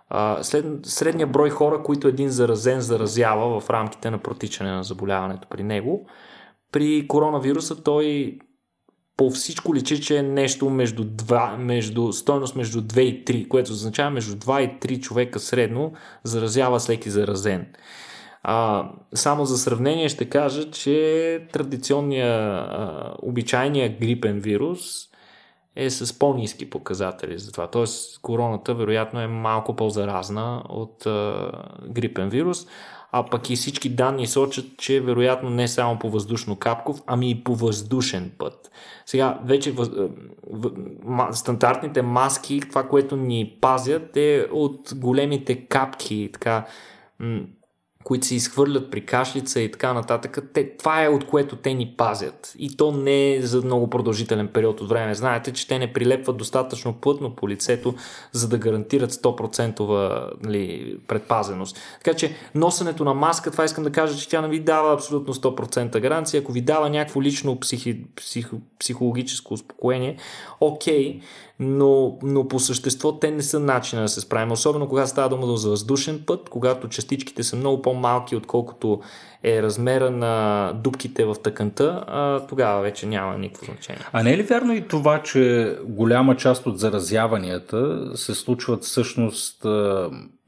а, след, средния брой хора, които един заразен заразява в рамките на протичане на заболяването при него. При коронавируса той по всичко личи, че е нещо между, 2, между стойност между 2 и 3, което означава между 2 и 3 човека средно заразява всеки заразен. А, само за сравнение ще кажа, че традиционния, а, обичайния грипен вирус е с по-низки показатели за това. Тоест, короната вероятно е малко по-заразна от а, грипен вирус, а пък и всички данни сочат, че вероятно не само по въздушно-капков, ами и по въздушен път. Сега, вече въз, в, ма, стандартните маски, това, което ни пазят е от големите капки, така, които се изхвърлят при кашлица и така нататък, те, това е от което те ни пазят. И то не е за много продължителен период от време. Знаете, че те не прилепват достатъчно плътно по лицето, за да гарантират 100% нали, предпазеност. Така че носенето на маска, това искам да кажа, че тя не ви дава абсолютно 100% гаранция. Ако ви дава някакво лично психи, психо, психологическо успокоение, окей, но, но по същество те не са начина да се справим. Особено когато става дума за въздушен път, когато частичките са много по-малки, отколкото е размера на дубките в тъканта, а, тогава вече няма никакво значение. А не е ли вярно и това, че голяма част от заразяванията се случват всъщност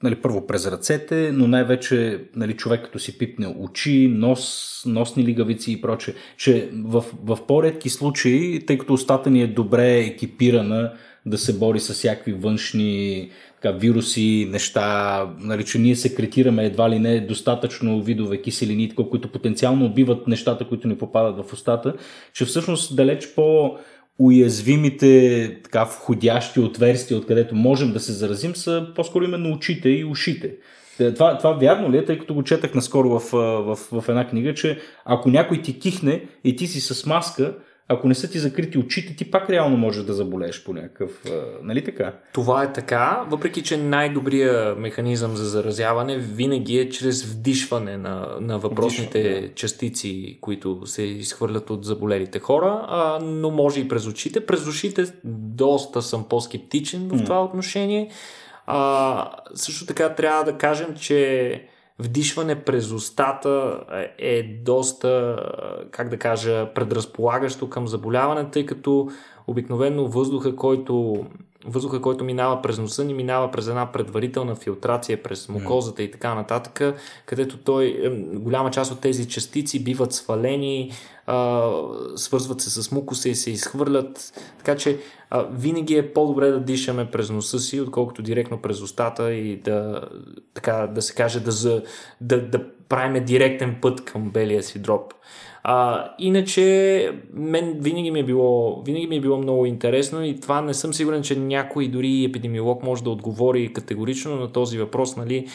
нали, първо през ръцете, но най-вече нали, човек като си пипне очи, нос, носни лигавици и проче, че в, в по-редки случаи, тъй като устата ни е добре екипирана да се бори с всякакви външни така, вируси, неща, нали, че ние секретираме едва ли не достатъчно видове киселини, които потенциално убиват нещата, които ни попадат в устата, че всъщност далеч по уязвимите така, входящи отверстия, откъдето можем да се заразим, са по-скоро именно очите и ушите. Това, това вярно ли е, тъй като го четах наскоро в, в, в една книга, че ако някой ти кихне и ти си с маска, ако не са ти закрити очите, ти пак реално можеш да заболееш по някакъв... Нали така? Това е така, въпреки че най-добрият механизъм за заразяване винаги е чрез вдишване на, на въпросните Вдишване. частици, които се изхвърлят от заболелите хора, а, но може и през очите. През ушите доста съм по-скептичен в това отношение. А, също така трябва да кажем, че вдишване през устата е доста, как да кажа, предразполагащо към заболяване, тъй като обикновено въздуха, който въздуха, който минава през носа ни, минава през една предварителна филтрация през мукозата и така нататък, където той, голяма част от тези частици биват свалени, а, свързват се с мукуса и се изхвърлят. Така че а, винаги е по-добре да дишаме през носа си, отколкото директно през устата и да, така, да се каже, да, за, да, да правиме директен път към белия си дроп. А, иначе, мен винаги ми, е било, винаги ми е било много интересно и това не съм сигурен, че някой дори епидемиолог може да отговори категорично на този въпрос, нали,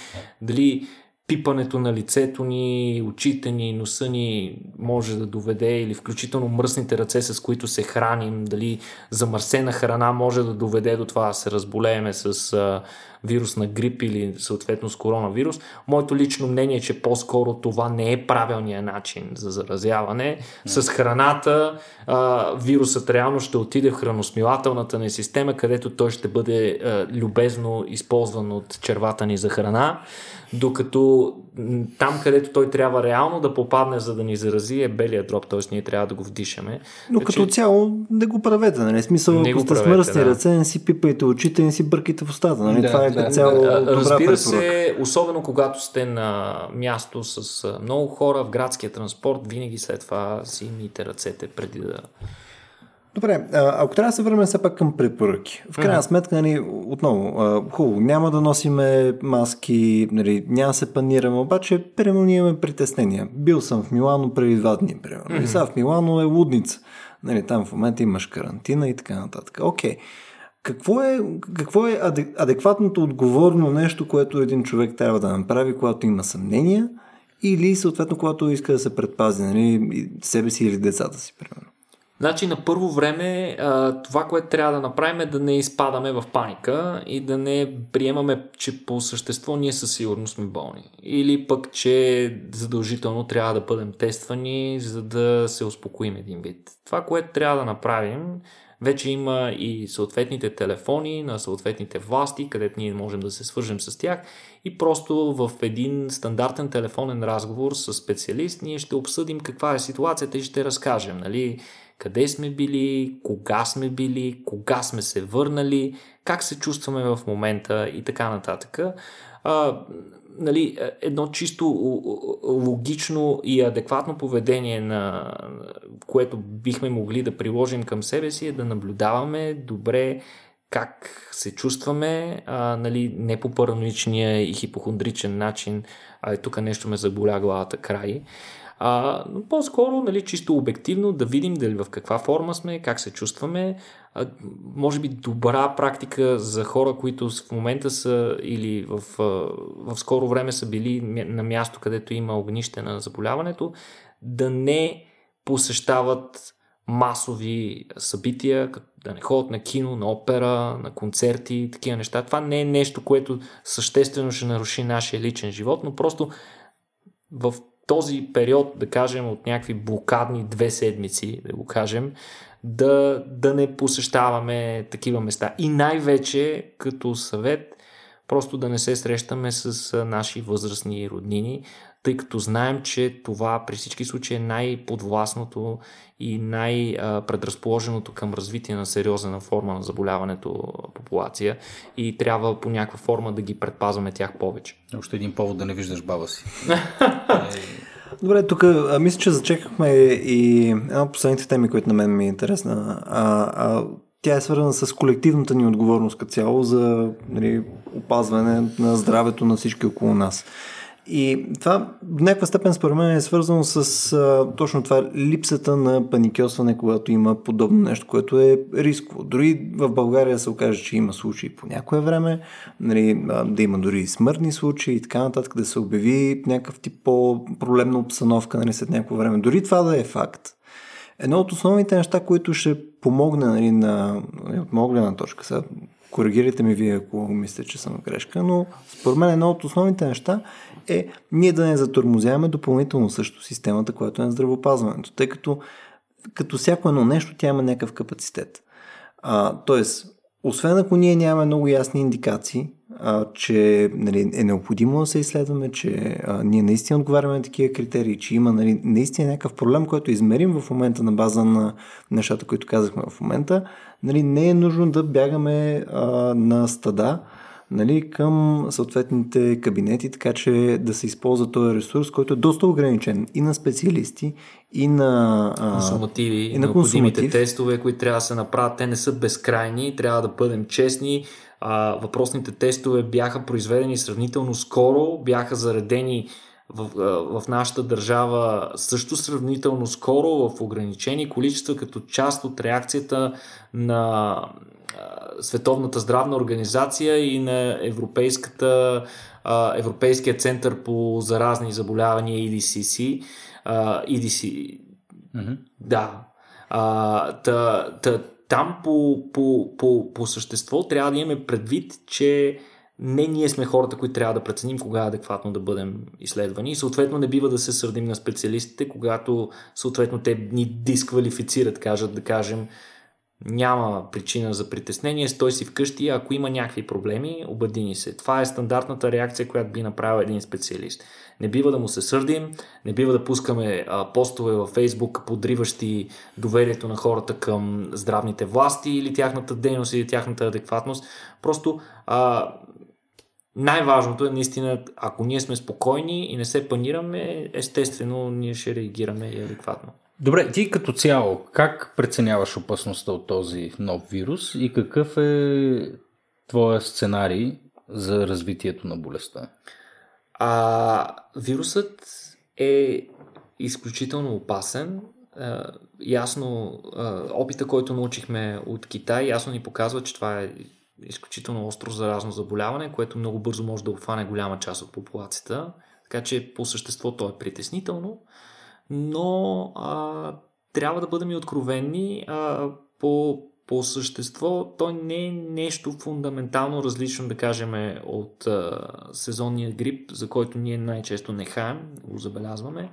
дали пипането на лицето ни, очите ни, носа ни може да доведе или включително мръсните ръце, с които се храним, дали замърсена храна може да доведе до това да се разболееме с вирус на грип или съответно с коронавирус. Моето лично мнение е, че по-скоро това не е правилният начин за заразяване. С храната а, вирусът реално ще отиде в храносмилателната ни система, където той ще бъде а, любезно използван от червата ни за храна докато там, където той трябва реално да попадне, за да ни зарази, е белия дроп, т.е. ние трябва да го вдишаме. Но Значи, като цяло не го правете, нали? Смисъл, Не ако сте с мръсни да. ръце, не си пипайте очите, не си бъркайте в устата, нали? Да, това е е цяло добра Разбира се, особено когато сте на място с много хора в градския транспорт, винаги след това си мийте ръцете преди да... Добре, ако трябва да се върнем все пак към препоръки. В крайна сметка, нали, отново, хубаво, няма да носиме маски, нали, няма да се панираме, обаче, примерно, ние имаме притеснения. Бил съм в Милано преди два дни, примерно. Mm-hmm. И сега в Милано е лудница. Нали, там в момента имаш карантина и така нататък. Окей. Какво е, какво е аде- адекватното отговорно нещо, което един човек трябва да направи, когато има съмнения или съответно, когато иска да се предпази нали, себе си или децата си, примерно? Значи на първо време това, което трябва да направим е да не изпадаме в паника и да не приемаме, че по същество ние със сигурност сме болни. Или пък, че задължително трябва да бъдем тествани, за да се успокоим един вид. Това, което трябва да направим, вече има и съответните телефони на съответните власти, където ние можем да се свържем с тях и просто в един стандартен телефонен разговор с специалист ние ще обсъдим каква е ситуацията и ще разкажем, нали, къде сме били, кога сме били, кога сме се върнали, как се чувстваме в момента и така нататък. А, нали, едно чисто логично и адекватно поведение, на, което бихме могли да приложим към себе си е да наблюдаваме добре как се чувстваме, а, нали, не по параноичния и хипохондричен начин, а е тук нещо ме заболя главата край. А, но по-скоро, нали, чисто обективно да видим дали в каква форма сме, как се чувстваме. Може би добра практика за хора, които в момента са или в, в скоро време са били на място, където има огнище на заболяването, да не посещават масови събития, да не ходят на кино, на опера, на концерти, такива неща. Това не е нещо, което съществено ще наруши нашия личен живот, но просто в този период, да кажем, от някакви блокадни две седмици, да го кажем, да, да не посещаваме такива места. И най-вече като съвет, просто да не се срещаме с наши възрастни роднини, тъй като знаем, че това при всички случаи е най-подвластното и най-предразположеното към развитие на сериозна форма на заболяването популация и трябва по някаква форма да ги предпазваме тях повече. Още един повод да не виждаш баба си. Добре, тук мисля, че зачекахме и една от последните теми, която на мен ми е интересна. А, а, тя е свързана с колективната ни отговорност като цяло за нали, опазване на здравето на всички около нас. И това в някаква степен според мен е свързано с а, точно това липсата на паникьосване, когато има подобно нещо, което е рисково. Дори в България се окаже, че има случаи по някое време, нали, а, да има дори смъртни случаи и така нататък, да се обяви някакъв тип по-проблемна обстановка нали, след някакво време. Дори това да е факт. Едно от основните неща, които ще помогне нали, на, нали, от моя точка, сега коригирайте ми вие, ако мислите, че съм грешка, но според мен едно от основните неща е ние да не затормозяваме допълнително също системата, която е на здравопазването, тъй като като всяко едно нещо тя има някакъв капацитет. А, тоест, освен ако ние нямаме много ясни индикации, а, че нали, е необходимо да се изследваме, че а, ние наистина отговаряме на такива критерии, че има нали, наистина някакъв проблем, който измерим в момента на база на нещата, които казахме в момента, нали, не е нужно да бягаме а, на стада, нали, към съответните кабинети, така че да се използва този ресурс, който е доста ограничен и на специалисти, и на а, консумативи, и на необходимите консуматив. тестове, които трябва да се направят. Те не са безкрайни, трябва да бъдем честни. А, въпросните тестове бяха произведени сравнително скоро, бяха заредени в, в нашата държава също сравнително скоро в ограничени количества като част от реакцията на Световната здравна организация и на Европейската, Европейския център по заразни заболявания EDCC. EDC. Mm-hmm. Да. А, та, та, там по, по, по, по същество трябва да имаме предвид, че не ние сме хората, които трябва да преценим кога е адекватно да бъдем изследвани и съответно не бива да се сърдим на специалистите, когато съответно те ни дисквалифицират, кажат да кажем няма причина за притеснение, стой си вкъщи, ако има някакви проблеми, обадини се. Това е стандартната реакция, която би направил един специалист. Не бива да му се сърдим, не бива да пускаме а, постове във Фейсбук, подриващи доверието на хората към здравните власти или тяхната дейност или тяхната адекватност. Просто а, най-важното е наистина, ако ние сме спокойни и не се панираме, естествено ние ще реагираме и адекватно. Добре, ти като цяло, как преценяваш опасността от този нов вирус и какъв е твоя сценарий за развитието на болестта? А, вирусът е изключително опасен. А, ясно, а, опита, който научихме от Китай, ясно ни показва, че това е изключително остро заразно заболяване, което много бързо може да обхване голяма част от популацията. Така че по същество то е притеснително, но а, трябва да бъдем и откровенни. А, по, по същество то не е нещо фундаментално различно, да кажем, от а, сезонния грип, за който ние най-често не хаем, го забелязваме.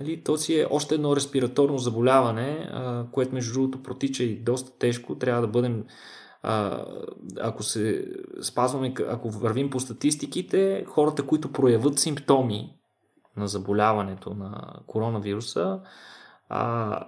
Нали, то си е още едно респираторно заболяване, а, което между другото протича и доста тежко. Трябва да бъдем а, ако се спазваме, ако вървим по статистиките, хората, които проявят симптоми на заболяването на коронавируса, а,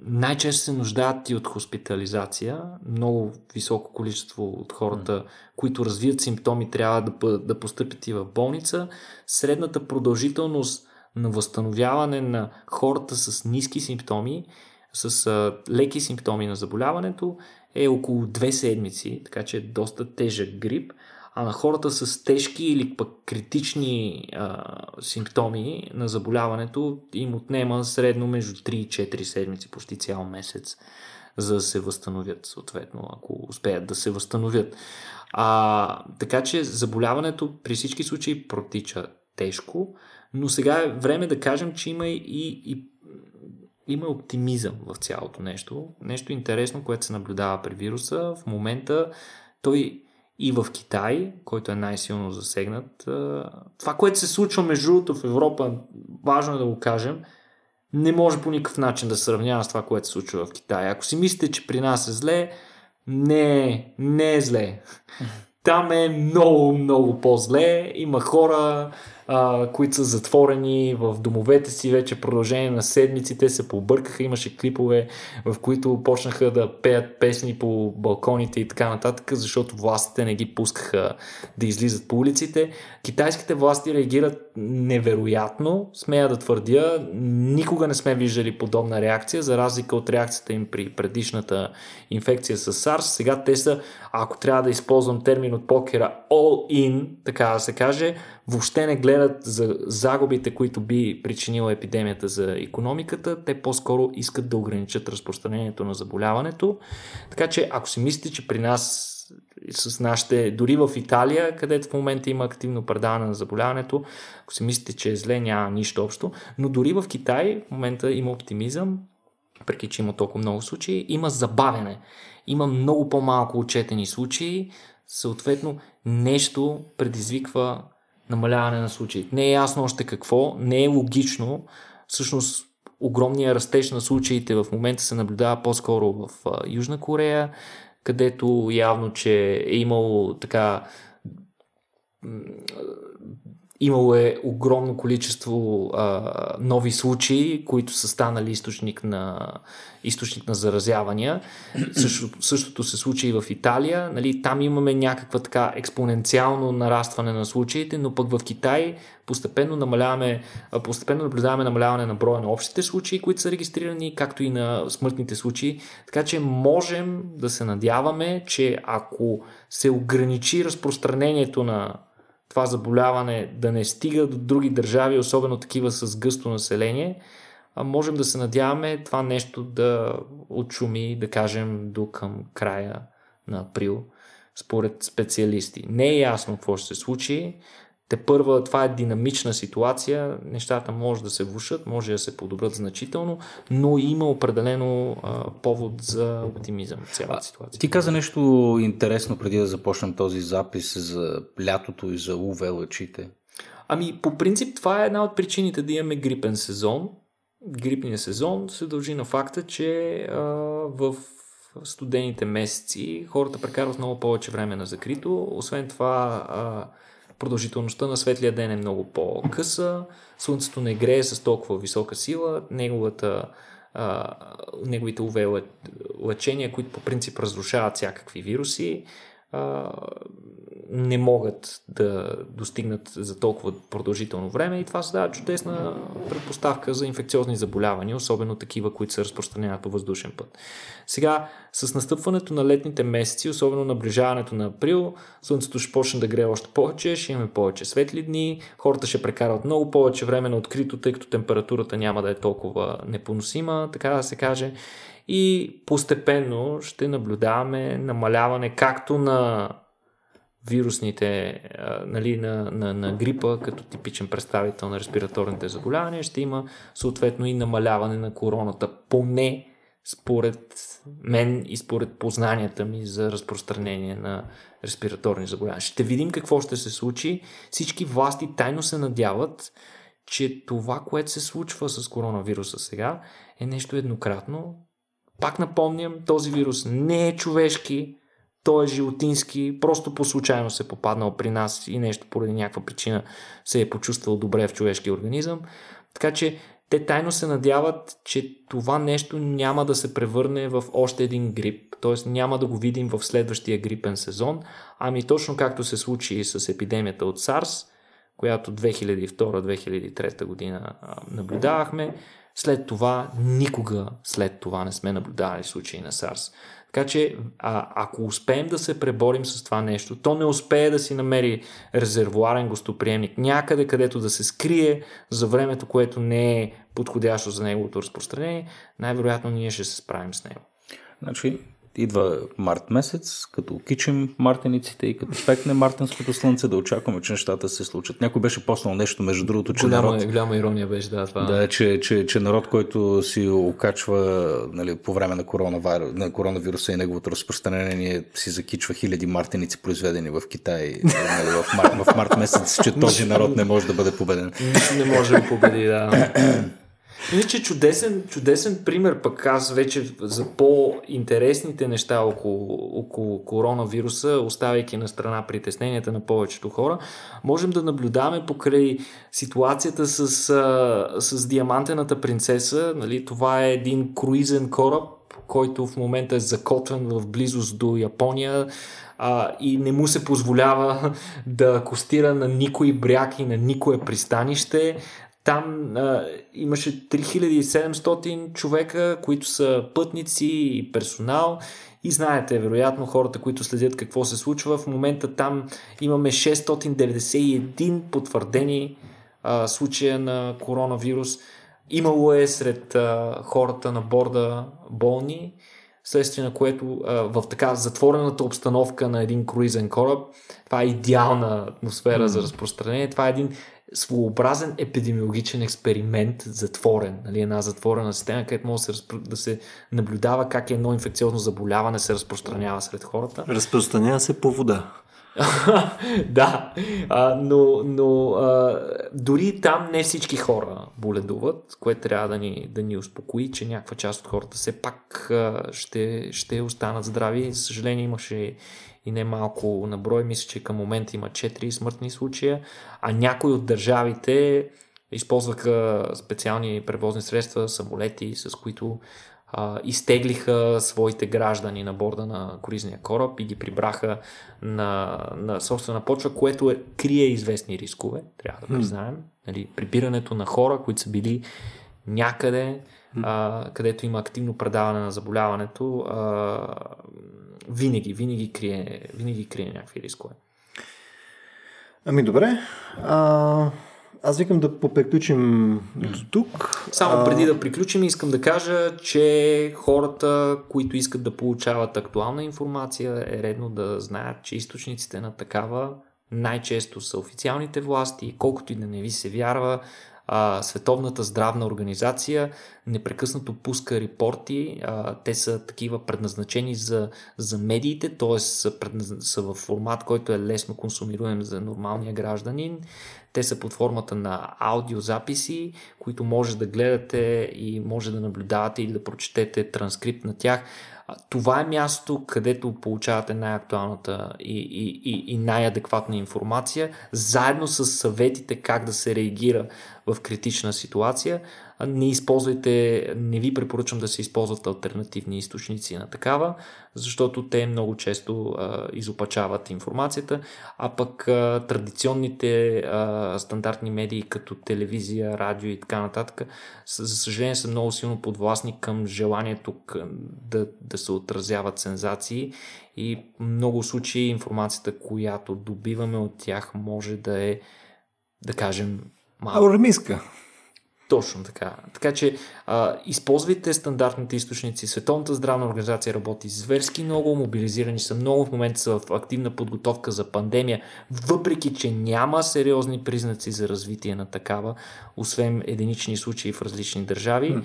най-често се нуждаят и от хоспитализация. Много високо количество от хората, които развият симптоми, трябва да, да постъпят и в болница. Средната продължителност на възстановяване на хората с ниски симптоми, с а, леки симптоми на заболяването е около две седмици, така че е доста тежък грип, а на хората с тежки или пък критични а, симптоми на заболяването им отнема средно между 3 и 4 седмици, почти цял месец, за да се възстановят, съответно, ако успеят да се възстановят. А, така че заболяването при всички случаи протича тежко, но сега е време да кажем, че има и, и има оптимизъм в цялото нещо. Нещо интересно, което се наблюдава при вируса. В момента той и в Китай, който е най-силно засегнат. Това, което се случва между другото в Европа, важно е да го кажем, не може по никакъв начин да се сравнява с това, което се случва в Китай. Ако си мислите, че при нас е зле, не, не е зле. Там е много, много по-зле. Има хора, а, които са затворени в домовете си вече продължение на седмици. Те се побъркаха, имаше клипове, в които почнаха да пеят песни по балконите и така нататък, защото властите не ги пускаха да излизат по улиците. Китайските власти реагират невероятно, смея да твърдя. Никога не сме виждали подобна реакция, за разлика от реакцията им при предишната инфекция с SARS. Сега те са, ако трябва да използвам термин от покера, all in, така да се каже, въобще не гледат за загубите, които би причинила епидемията за економиката, те по-скоро искат да ограничат разпространението на заболяването. Така че, ако си мислите, че при нас с нашите, дори в Италия, където в момента има активно предаване на заболяването, ако си мислите, че е зле, няма нищо общо, но дори в Китай в момента има оптимизъм, преки че има толкова много случаи, има забавяне. Има много по-малко отчетени случаи, съответно нещо предизвиква намаляване на случаите. Не е ясно още какво, не е логично. Всъщност огромният растеж на случаите в момента се наблюдава по-скоро в Южна Корея, където явно, че е имало така Имало е огромно количество а, нови случаи, които са станали източник на, източник на заразявания. Също, същото се случи и в Италия. Нали, там имаме някаква така експоненциално нарастване на случаите, но пък в Китай постепенно, намаляваме, постепенно наблюдаваме намаляване на броя на общите случаи, които са регистрирани, както и на смъртните случаи. Така че можем да се надяваме, че ако се ограничи разпространението на това заболяване да не стига до други държави, особено такива с гъсто население, можем да се надяваме това нещо да отшуми, да кажем, до към края на април, според специалисти. Не е ясно какво ще се случи, те първа, това е динамична ситуация, нещата може да се влушат, може да се подобрят значително, но има определено а, повод за оптимизъм в цялата ситуация. Ти каза нещо интересно преди да започнем този запис за лятото и за УВ лъчите. Ами, по принцип, това е една от причините да имаме грипен сезон. Грипният сезон се дължи на факта, че а, в студените месеци хората прекарват много повече време на закрито. Освен това, а, продължителността на светлия ден е много по-къса, Слънцето не грее с толкова висока сила, неговата, а, неговите UV лъчения, които по принцип разрушават всякакви вируси, а, не могат да достигнат за толкова продължително време и това създава чудесна предпоставка за инфекциозни заболявания, особено такива, които се разпространяват по въздушен път. Сега, с настъпването на летните месеци, особено наближаването на април, слънцето ще почне да грее още повече, ще имаме повече светли дни, хората ще прекарат много повече време на открито, тъй като температурата няма да е толкова непоносима, така да се каже и постепенно ще наблюдаваме намаляване както на вирусните, нали, на, на, на грипа, като типичен представител на респираторните заболявания, ще има съответно и намаляване на короната, поне според мен и според познанията ми за разпространение на респираторни заболявания. Ще видим какво ще се случи. Всички власти тайно се надяват, че това, което се случва с коронавируса сега, е нещо еднократно, пак напомням, този вирус не е човешки, той е животински, просто по случайно се е попаднал при нас и нещо поради някаква причина се е почувствал добре в човешки организъм. Така че те тайно се надяват, че това нещо няма да се превърне в още един грип, т.е. няма да го видим в следващия грипен сезон, ами точно както се случи с епидемията от SARS, която 2002-2003 година наблюдавахме, след това, никога след това не сме наблюдавали случаи на SARS. Така че, а, ако успеем да се преборим с това нещо, то не успее да си намери резервуарен гостоприемник някъде, където да се скрие за времето, което не е подходящо за неговото разпространение, най-вероятно ние ще се справим с него. Значи, идва март месец, като кичим мартениците и като пекне мартенското слънце, да очакваме, че нещата се случат. Някой беше послал нещо, между другото, че голяма, народ... Голяма ирония беше, да, това. Да, че, че, че народ, който си окачва нали, по време на, коронавир... на коронавируса и неговото разпространение, си закичва хиляди мартеници, произведени в Китай нали, в, март, в март месец, че този народ не може да бъде победен. Не може да победи, да. Иначе чудесен, чудесен пример пък аз вече за по-интересните неща около, около коронавируса, оставяйки на страна притесненията на повечето хора, можем да наблюдаваме покрай ситуацията с, с диамантената принцеса. Нали? Това е един круизен кораб, който в момента е закотвен в близост до Япония а, и не му се позволява да костира на никой бряг и на никое пристанище. Там а, имаше 3700 човека, които са пътници и персонал. И знаете, вероятно, хората, които следят какво се случва, в момента там имаме 691 потвърдени а, случая на коронавирус. Имало е сред а, хората на борда болни, следствие на което а, в така затворената обстановка на един круизен кораб, това е идеална атмосфера mm. за разпространение. Това е един своеобразен епидемиологичен експеримент, затворен, нали, една затворена система, където може да се, разпро... да се наблюдава как едно инфекциозно заболяване се разпространява сред хората. Разпространява се по вода. да, а, но, но а, дори там не всички хора боледуват, което трябва да ни, да ни успокои, че някаква част от хората все пак а, ще, ще останат здрави. За съжаление имаше и не малко на брой. Мисля, че към момента има 4 смъртни случая, а някои от държавите използваха специални превозни средства, самолети, с които а, изтеглиха своите граждани на борда на круизния кораб и ги прибраха на, на собствена почва, което е, крие известни рискове, трябва да признаем. Нали, прибирането на хора, които са били някъде, а, където има активно предаване на заболяването, а, винаги, винаги крие, винаги крие някакви рискове. Ами добре. А, аз викам да поприключим до тук. Само преди да приключим, искам да кажа, че хората, които искат да получават актуална информация, е редно да знаят, че източниците на такава най-често са официалните власти, колкото и да не ви се вярва, а, Световната здравна организация непрекъснато пуска репорти. А, те са такива предназначени за, за медиите, т.е. Са, са в формат, който е лесно консумируем за нормалния гражданин. Те са под формата на аудиозаписи, които може да гледате и може да наблюдавате или да прочетете транскрипт на тях. Това е място, където получавате най-актуалната и, и, и, най-адекватна информация, заедно с съветите как да се реагира в критична ситуация. Не използвайте, не ви препоръчвам да се използват альтернативни източници на такава, защото те много често а, изопачават информацията, а пък а, традиционните а, стандартни медии като телевизия, радио и така нататък, за съжаление са много силно подвластни към желанието да, да се отразяват сензации и много случаи информацията, която добиваме от тях може да е, да кажем, малко. Алармистка. Точно така. Така че а, използвайте стандартните източници. Световната здравна организация работи зверски много, мобилизирани са много, в момента са в активна подготовка за пандемия, въпреки че няма сериозни признаци за развитие на такава, освен единични случаи в различни държави. Mm.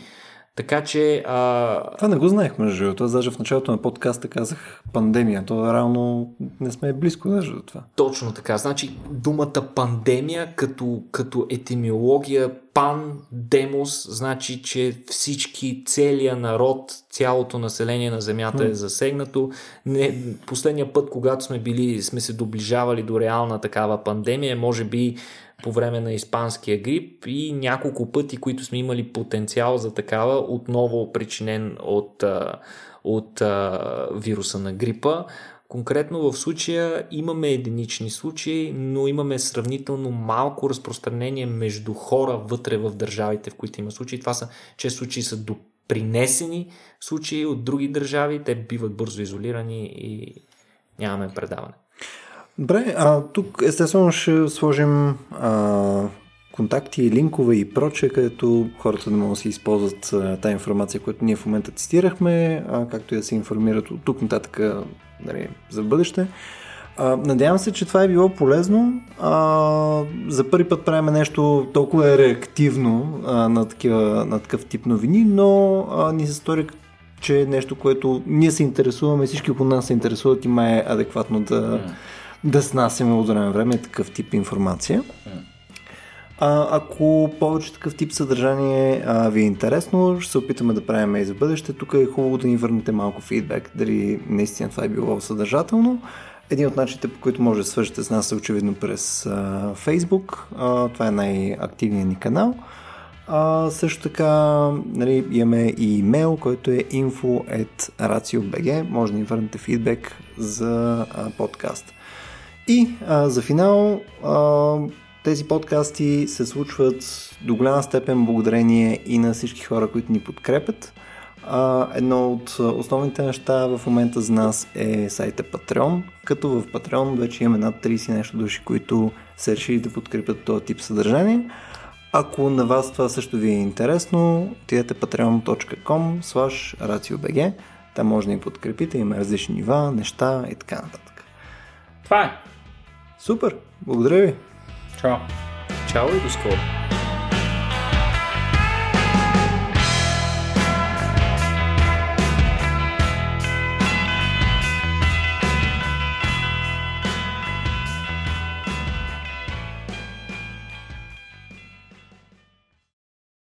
Така че... А... Това не го знаех, между другото. Аз даже в началото на подкаста казах пандемия. То реално не сме близко даже до това. Точно така. Значи думата пандемия като, като етимиология пан, демос, значи, че всички, целият народ, цялото население на Земята е засегнато. Не, последния път, когато сме били, сме се доближавали до реална такава пандемия, може би по време на испанския грип и няколко пъти, които сме имали потенциал за такава, отново причинен от, от вируса на грипа. Конкретно в случая имаме единични случаи, но имаме сравнително малко разпространение между хора вътре в държавите, в които има случаи. Това са, че случаи са допринесени случаи от други държави, те биват бързо изолирани и нямаме предаване. Добре, а тук естествено ще сложим а, контакти, линкове и проче, където хората да могат да си използват тази информация, която ние в момента цитирахме, а, както и да се информират от тук нататък нали, за бъдеще. А, надявам се, че това е било полезно. А, за първи път правим нещо толкова реактивно а, на, такива, на такъв тип новини, но а, ни се стори, че е нещо, което ние се интересуваме, всички от нас се интересуват и май е адекватно да, да снасяме от време време такъв тип информация. А, ако повече такъв тип съдържание а, ви е интересно, ще се опитаме да правим и за бъдеще. Тук е хубаво да ни върнете малко фидбек, дали наистина това е било съдържателно. Един от начините, по които може да свържете с нас е очевидно през а, Facebook. А, това е най-активният ни канал. А, също така нали, имаме и имейл, който е info.racio.bg. Може да ни върнете фидбек за а, подкаст. И а, за финал, а, тези подкасти се случват до голяма степен благодарение и на всички хора, които ни подкрепят. А, едно от основните неща в момента за нас е сайта Patreon, като в Patreon вече имаме над 30 нещо души, които са решили да подкрепят този тип съдържание. Ако на вас това също ви е интересно, отидете patreon.com raciobg, там може да ни подкрепите, има различни нива, неща и така нататък. Това е. Супер! Благодаря ви! Чао! Чао и до скоро!